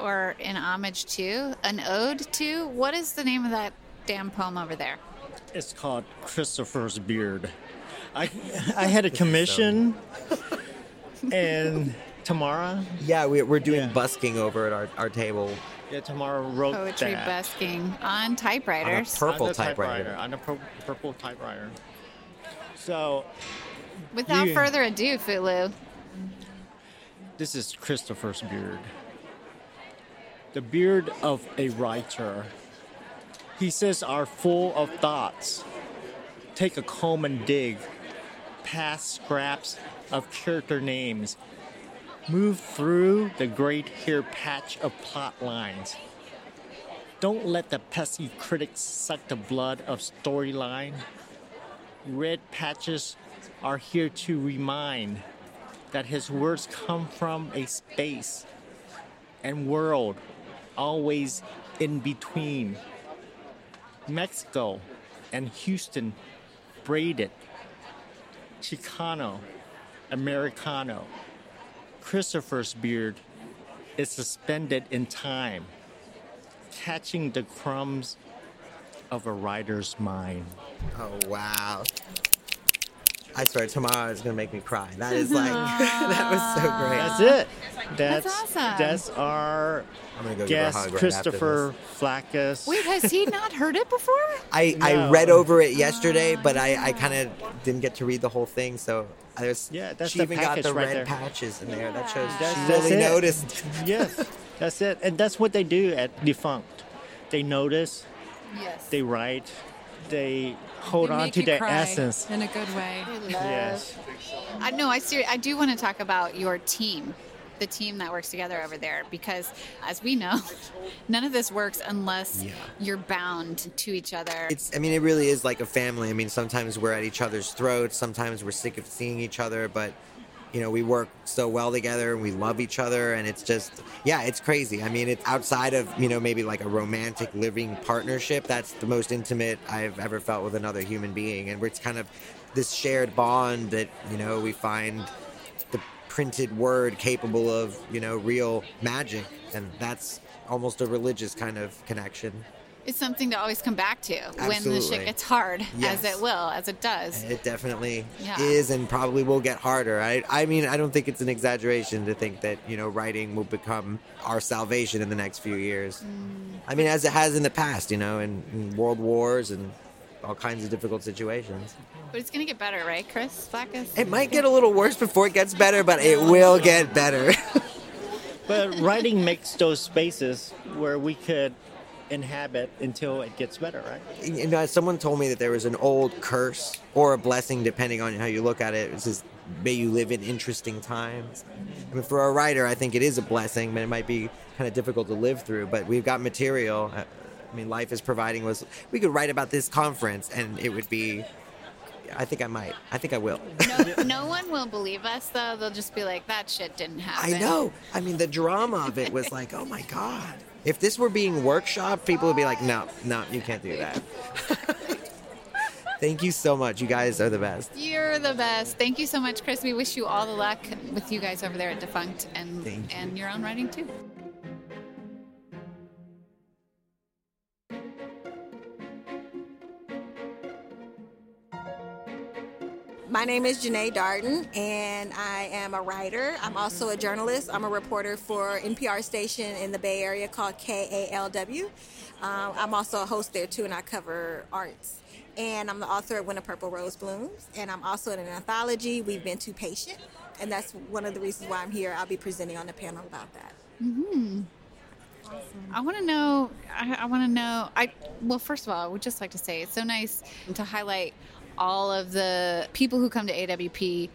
or in homage to, an ode to. What is the name of that damn poem over there? It's called Christopher's Beard. I I had a commission, and Tamara, yeah, we, we're doing Yeah. busking over at our, our table. yeah, Tamara wrote Poetry that busking on typewriters. On a purple on the typewriter. on a pur- purple typewriter. So Without You- further ado, Fulu, this is Christopher's beard. The beard of a writer. He says are full of thoughts. Take a comb and dig, past scraps of character names. Move through the great hair patch of plot lines. Don't let the pesky critics suck the blood of storyline. Red patches are here to remind that his words come from a space and world always in between. Mexico and Houston braided, Chicano, Americano. Christopher's beard is suspended in time, catching the crumbs of a writer's mind. Oh, wow. I swear, Tamara is gonna make me cry. That is like that was so great. That's it. That's awesome. That's our I'm gonna go give her a guest, hug right Christopher Flakus. Wait, has he not heard it before? I, I read over it yesterday, ah. but I, I kind of didn't get to read the whole thing. So I was, Yeah, that's she the even got the right red there. patches in there. That shows That's- she that's really it. noticed. yes, that's it. And that's what they do at Defunct. They notice, Yes. they write, they hold They on to their essence. in a good way. Yes. I know. I ser- I do want to talk about your team, the team that works together over there, because as we know, none of this works unless Yeah. you're bound to each other. It's, I mean, it really is like a family. I mean, sometimes we're at each other's throats. Sometimes we're sick of seeing each other, but you know, we work so well together and we love each other. And it's just, yeah, it's crazy. I mean, it's outside of, you know, maybe like a romantic living partnership. That's the most intimate I've ever felt with another human being. And it's kind of this shared bond that, you know, we find printed word capable of, you know, real magic. And that's almost a religious kind of connection. It's something to always come back to when the shit gets hard, Yes. as it will, as it does. It definitely Yeah. is and probably will get harder. I, I mean, I don't think it's an exaggeration to think that, you know, writing will become our salvation in the next few years. Mm. I mean, as it has in the past, you know, in, in world wars and all kinds of difficult situations. But it's gonna get better, right, Chris Flakus? It might get a little worse before it gets better, but it will get better. But writing makes those spaces where we could inhabit until it gets better, right? you know, someone told me that there was an old curse or a blessing, depending on how you look at it. It says, "May you live in interesting times." I mean, for a writer, I think it is a blessing, but it might be kind of difficult to live through. But we've got material. Uh, I mean, life is providing us. We could write about this conference, and it would be. I think I might. I think I will. No, no one will believe us, though. They'll just be like, "That shit didn't happen." I know. I mean, the drama of it was like, oh my god. If this were being workshopped, people would be like, no, no, you can't do that. Thank you so much. You guys are the best. You're the best. Thank you so much, Chris. We wish you all the luck with you guys over there at Defunct and and your own writing too. My name is Janae Darden, and I am a writer. I'm also a journalist. I'm a reporter for NPR station in the Bay Area called KALW. Um, I'm also a host there too, and I cover arts. And I'm the author of When a Purple Rose Blooms, and I'm also in an anthology, We've Been Too Patient, and that's one of the reasons why I'm here. I'll be presenting on the panel about that. hmm Awesome. I want to know. I, I want to know. I well, first of all, I would just like to say it's so nice to highlight all of the people who come to AWP.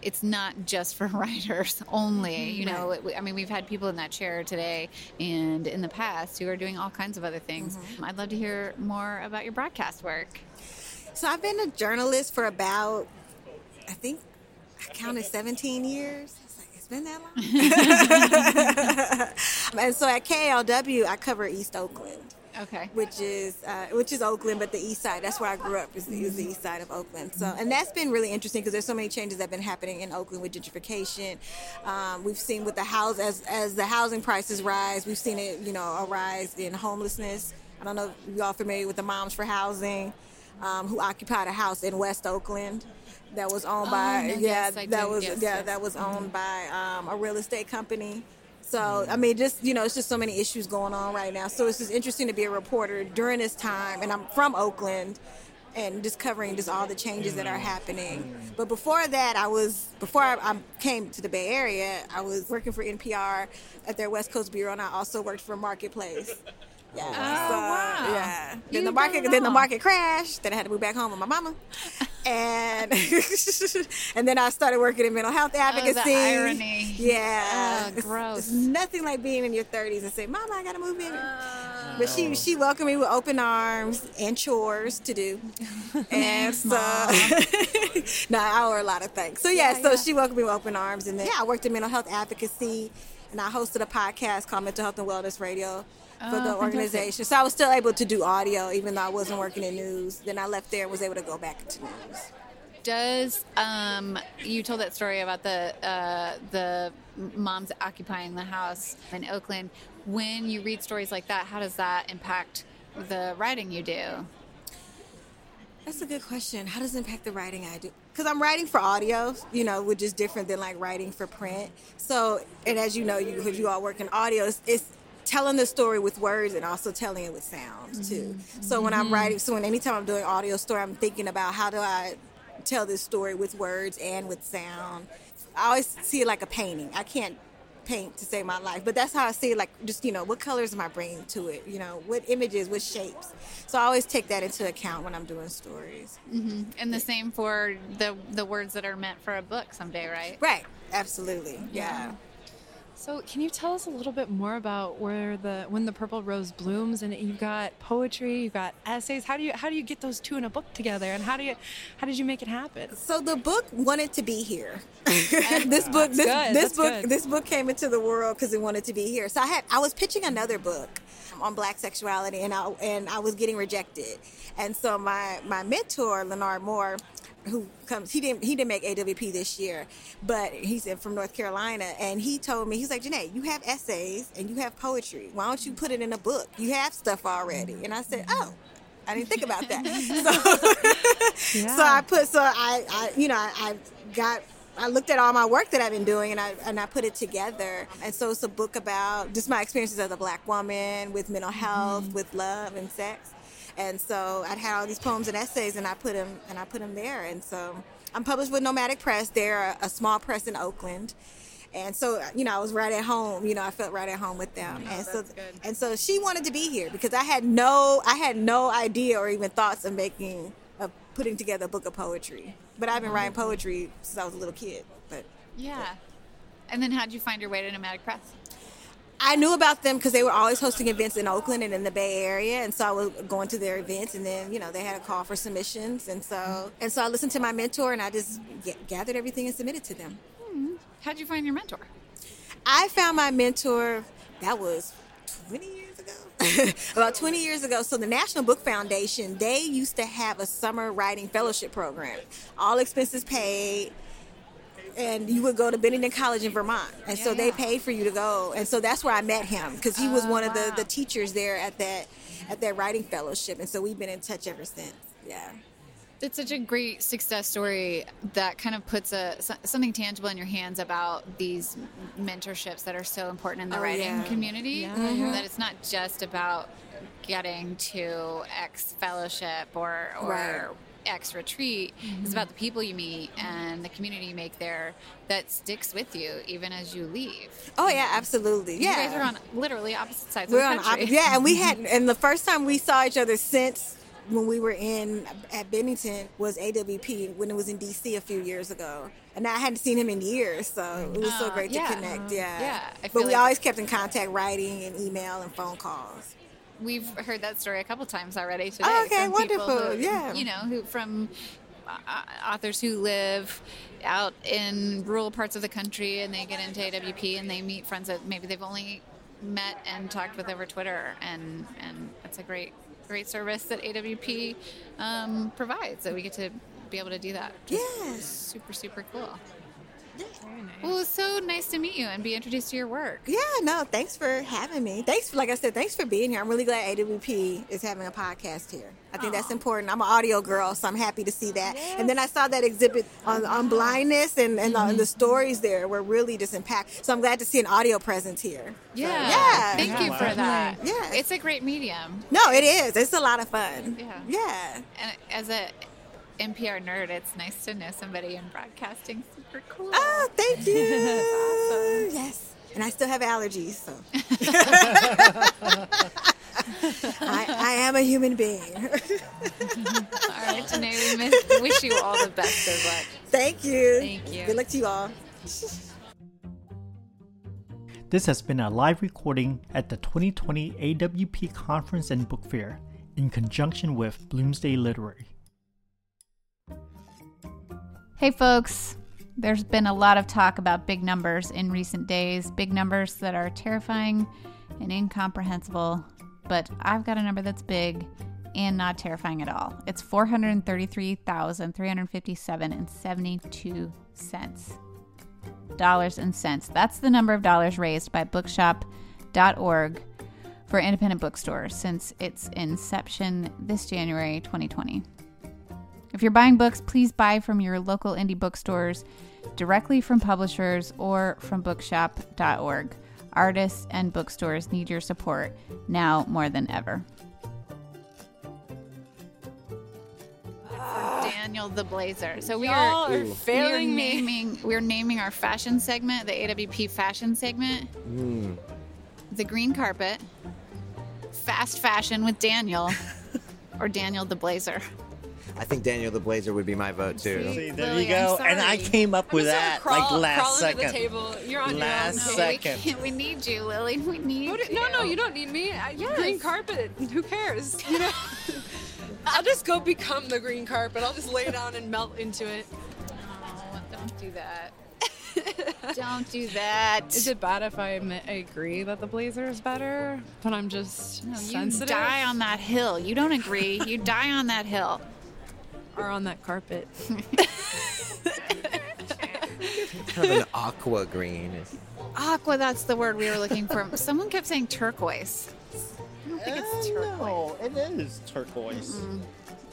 It's not just for writers only. Mm-hmm. You know, it, I mean, we've had people in that chair today and in the past who are doing all kinds of other things. Mm-hmm. I'd love to hear more about your broadcast work. So I've been a journalist for about, I think, I counted 17 years. It's like, it's been that long. and so at KALW, I cover East Oakland, Okay. which is uh, which is Oakland, but the East Side. That's where I grew up. Is the, is the East Side of Oakland. So and that's been really interesting because there's so many changes that have been happening in Oakland with gentrification. Um, we've seen with the house as as the housing prices rise. We've seen it, you know, a rise in homelessness. I don't know if y'all familiar with the Moms for Housing, um, who occupied a house in West Oakland that was owned Oh, by no, yeah yes, that do. was Yes, yeah yes. that was owned by um, a real estate company. So I mean, just you know, it's just so many issues going on right now. So it's just interesting to be a reporter during this time, and I'm from Oakland, and just covering just all the changes that are happening. But before that, I was before I, I came to the Bay Area, I was working for NPR at their West Coast bureau, and I also worked for Marketplace. Yeah. Oh, wow. Yeah. You've Then the market then the market crashed. Then I had to move back home with my mama. And and then I started working in mental health advocacy. The irony. Yeah. Oh, gross. It's nothing like being in your 30s and say, "Mama, I gotta move in." But she she welcomed me with open arms and chores to do, and so no, I owe her a lot of thanks. So yeah, so she welcomed me with open arms, and then yeah, I worked in mental health advocacy, and I hosted a podcast called Mental Health and Wellness Radio for Oh, the fantastic. organization. So I was still able to do audio, even though I wasn't working in news. Then I left there and was able to go back into news. Does um, you told that story about the uh, the moms occupying the house in Oakland? When you read stories like that, how does that impact the writing you do? That's a good question. How does it impact the writing I do? because I'm writing for audio, you know, which is different than like writing for print. So, and as you know, you because you all work in audio, it's, it's telling the story with words and also telling it with sounds too. So when I'm writing, so when anytime I'm doing audio story, I'm thinking about how do I tell this story with words and with sound. I always see it like a painting. I can't paint to save my life, but that's how I see it. Like just you know, what colors am I bringing to it? You know, what images, what shapes. So I always take that into account when I'm doing stories. hmm And the same for the the words that are meant for a book someday, right? Right. Absolutely. Yeah. So, can you tell us a little bit more about where the when the purple rose blooms and you've got poetry, you've got essays. How do you how do you get those two in a book together, and how do you how did you make it happen? So the book wanted to be here. this book, this, this That's book, good. this book came into the world because it wanted to be here. So I had, I was pitching another book on black sexuality, and I and I was getting rejected. And so my my mentor, Leonard Moore, who comes, he didn't he didn't make AWP this year, but he's in from North Carolina, and he told me he's like, Janae, you have essays and you have poetry. Why don't you put it in a book? You have stuff already. And I said, oh. I didn't think about that. So, so I put so I, I you know I, I got I looked at all my work that I've been doing and I and I put it together. And so it's a book about just my experiences as a black woman with mental health, mm-hmm. with love and sex. And so I'd had all these poems and essays and I put them and I put them there. And so I'm published with Nomadic Press. They're a, a small press in Oakland. And so, uh, you know, I was right at home. You know, I felt right at home with them. Oh, and so, and so she wanted to be here because I had no, I had no idea or even thoughts of making, of putting together a book of poetry. But I've been writing poetry since I was a little kid. But Yeah. And then how'd you find your way to Nomadic Press? I knew about them because they were always hosting events in Oakland and in the Bay Area, and so I was going to their events, and then you know they had a call for submissions, and so and so I listened to my mentor, and I just g- gathered everything and submitted to them. Hmm. How'd you find your mentor? I found my mentor. That was 20 years ago. About 20 years ago. So the National Book Foundation, they used to have a summer writing fellowship program. All expenses paid. And you would go to Bennington College in Vermont, and so they paid for you to go, and so that's where I met him because he was one of the, the teachers there at that at that writing fellowship, and so we've been in touch ever since. Yeah. It's such a great success story that kind of puts a something tangible in your hands about these mentorships that are so important in the Oh, writing yeah. community. Yeah. Mhm. That it's not just about getting to X fellowship or or Right. X retreat. is mm-hmm. about the people you meet and the community you make there that sticks with you even as you leave. Oh yeah, absolutely. Yeah. You guys are on literally opposite sides We're of the the country. opposite. Yeah, and we had, and the first time we saw each other since when we were in at Bennington was AWP when it was in DC a few years ago, and I hadn't seen him in years, so it was so Oh, great yeah. to connect. Yeah, Yeah, but we like- always kept in contact, writing and email and phone calls. We've heard that story a couple times already today. Oh, okay, wonderful, who- yeah. You know, who from uh, authors who live out in rural parts of the country and they get into AWP and they meet friends that maybe they've only met and talked with over Twitter, and and it's a great great service that AWP um, provides that we get to be able to do that. Just Yeah. super super cool. Well, it was so nice to meet you and be introduced to your work. Yeah, no, thanks for having me. Thanks, like I said, thanks for being here. I'm really glad AWP is having a podcast here. I think that's important. I'm an audio girl, so I'm happy to see that. And then I saw that exhibit on, on blindness, and, and uh, the stories there were really just impact. So I'm glad to see an audio presence here. Yeah. Yeah. Thank you for that. Yeah. It's a great medium. No, it is. It's a lot of fun. Yeah. Yeah. And as a NPR nerd, it's nice to know somebody in broadcasting. Super cool. Oh, thank you. Yes. And I still have allergies, so. I, I am a human being. All right, Janae, we miss, wish you all the best of luck. Thank you. Thank you. Good luck to you all. This has been a live recording at the 2020 AWP Conference and Book Fair in conjunction with Bloomsday Literary. Hey, folks. There's been a lot of talk about big numbers in recent days, big numbers that are terrifying and incomprehensible. But I've got a number that's big and not terrifying at all. It's 433,357 and 72 cents. Dollars and cents. That's the number of dollars raised by bookshop.org for independent bookstores since its inception this January 2020. If you're buying books, please buy from your local indie bookstores, directly from publishers, or from bookshop.org. Artists and bookstores need your support now more than ever. Daniel the Blazer. So we Y'all are, are we are failing me. naming we're naming our fashion segment the AWP fashion segment. Mm. The green carpet, fast fashion with Daniel, or Daniel the Blazer. I think Daniel the Blazer would be my vote too. See, there Lily, you go. And I came up with that crawl, like last crawl second. Under the table. You're on Last your own. second. We, we need you, Lily. We need What- you. No, no, you don't need me. I, Green carpet. Who cares? You know. I'll just go become the green carpet. I'll just lay down and melt into it. Oh, don't do that. don't do that. Is it bad if I admit I agree that the blazer is better, but I'm just No, you die on that hill. You don't agree. You die on that hill. Or on that carpet. Kind of an aqua green. Aqua, that's the word we were looking for. Someone kept saying turquoise. I don't think it's uh, turquoise. No, it is turquoise.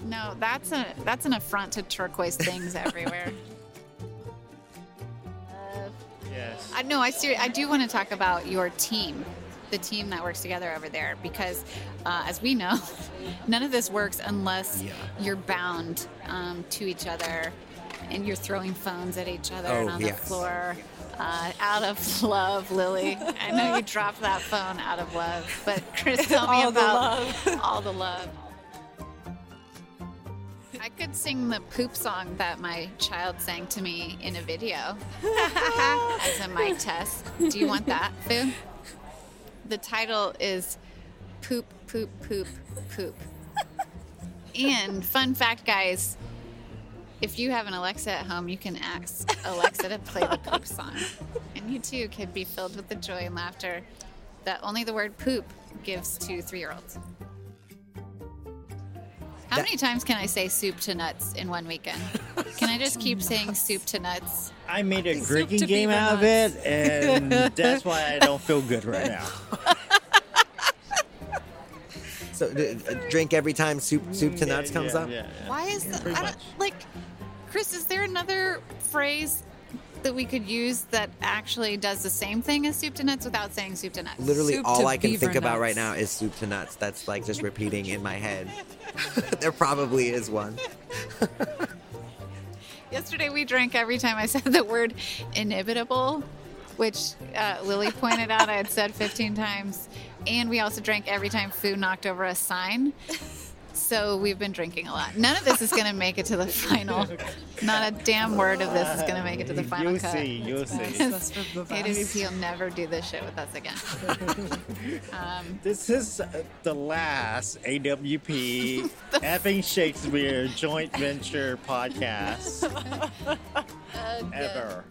No, that's a that's an affront to turquoise things everywhere. Uh, yes. Uh, I know. I ser- I do want to talk about your team, the team that works together over there, because uh, as we know, none of this works unless you're bound um, to each other, and you're throwing phones at each other and Oh, on yes. the floor. Uh, out of love, Lily. I know you dropped that phone out of love, but Chris, tell me All the about love. all the love. I could sing the poop song that my child sang to me in a video as a mic test. Do you want that? The title is Poop, Poop, Poop, Poop. And fun fact, guys, if you have an Alexa at home, you can ask Alexa to play the poop song. And you too can be filled with the joy and laughter that only the word poop gives to three year olds. How many times can I say soup to nuts in one weekend? Can I just keep saying soup to nuts? I made a Soup drinking game beaver out of nuts. it, and that's why I don't feel good right now. So d- uh, drink every time soup soup to nuts comes yeah, up. yeah, yeah. Why is the, pretty I don't, like, Chris? Is there another phrase that we could use that actually does the same thing as soup to nuts without saying soup to nuts? Literally, Soup all I can think beaver about right now is soup to nuts. That's like just repeating in my head. there probably is one. Yesterday we drank every time I said the word inevitable, which uh, Lily pointed out I had said 15 times. And we also drank every time food knocked over a sign. So we've been drinking a lot. None of this is going to make it to the final. Not a damn word of this is going to make it to the final You'll cut. see, you'll see. Because That's for the best. AWP will never do this shit with us again. um, This is uh, the last AWP effing Shakespeare joint venture podcast ever.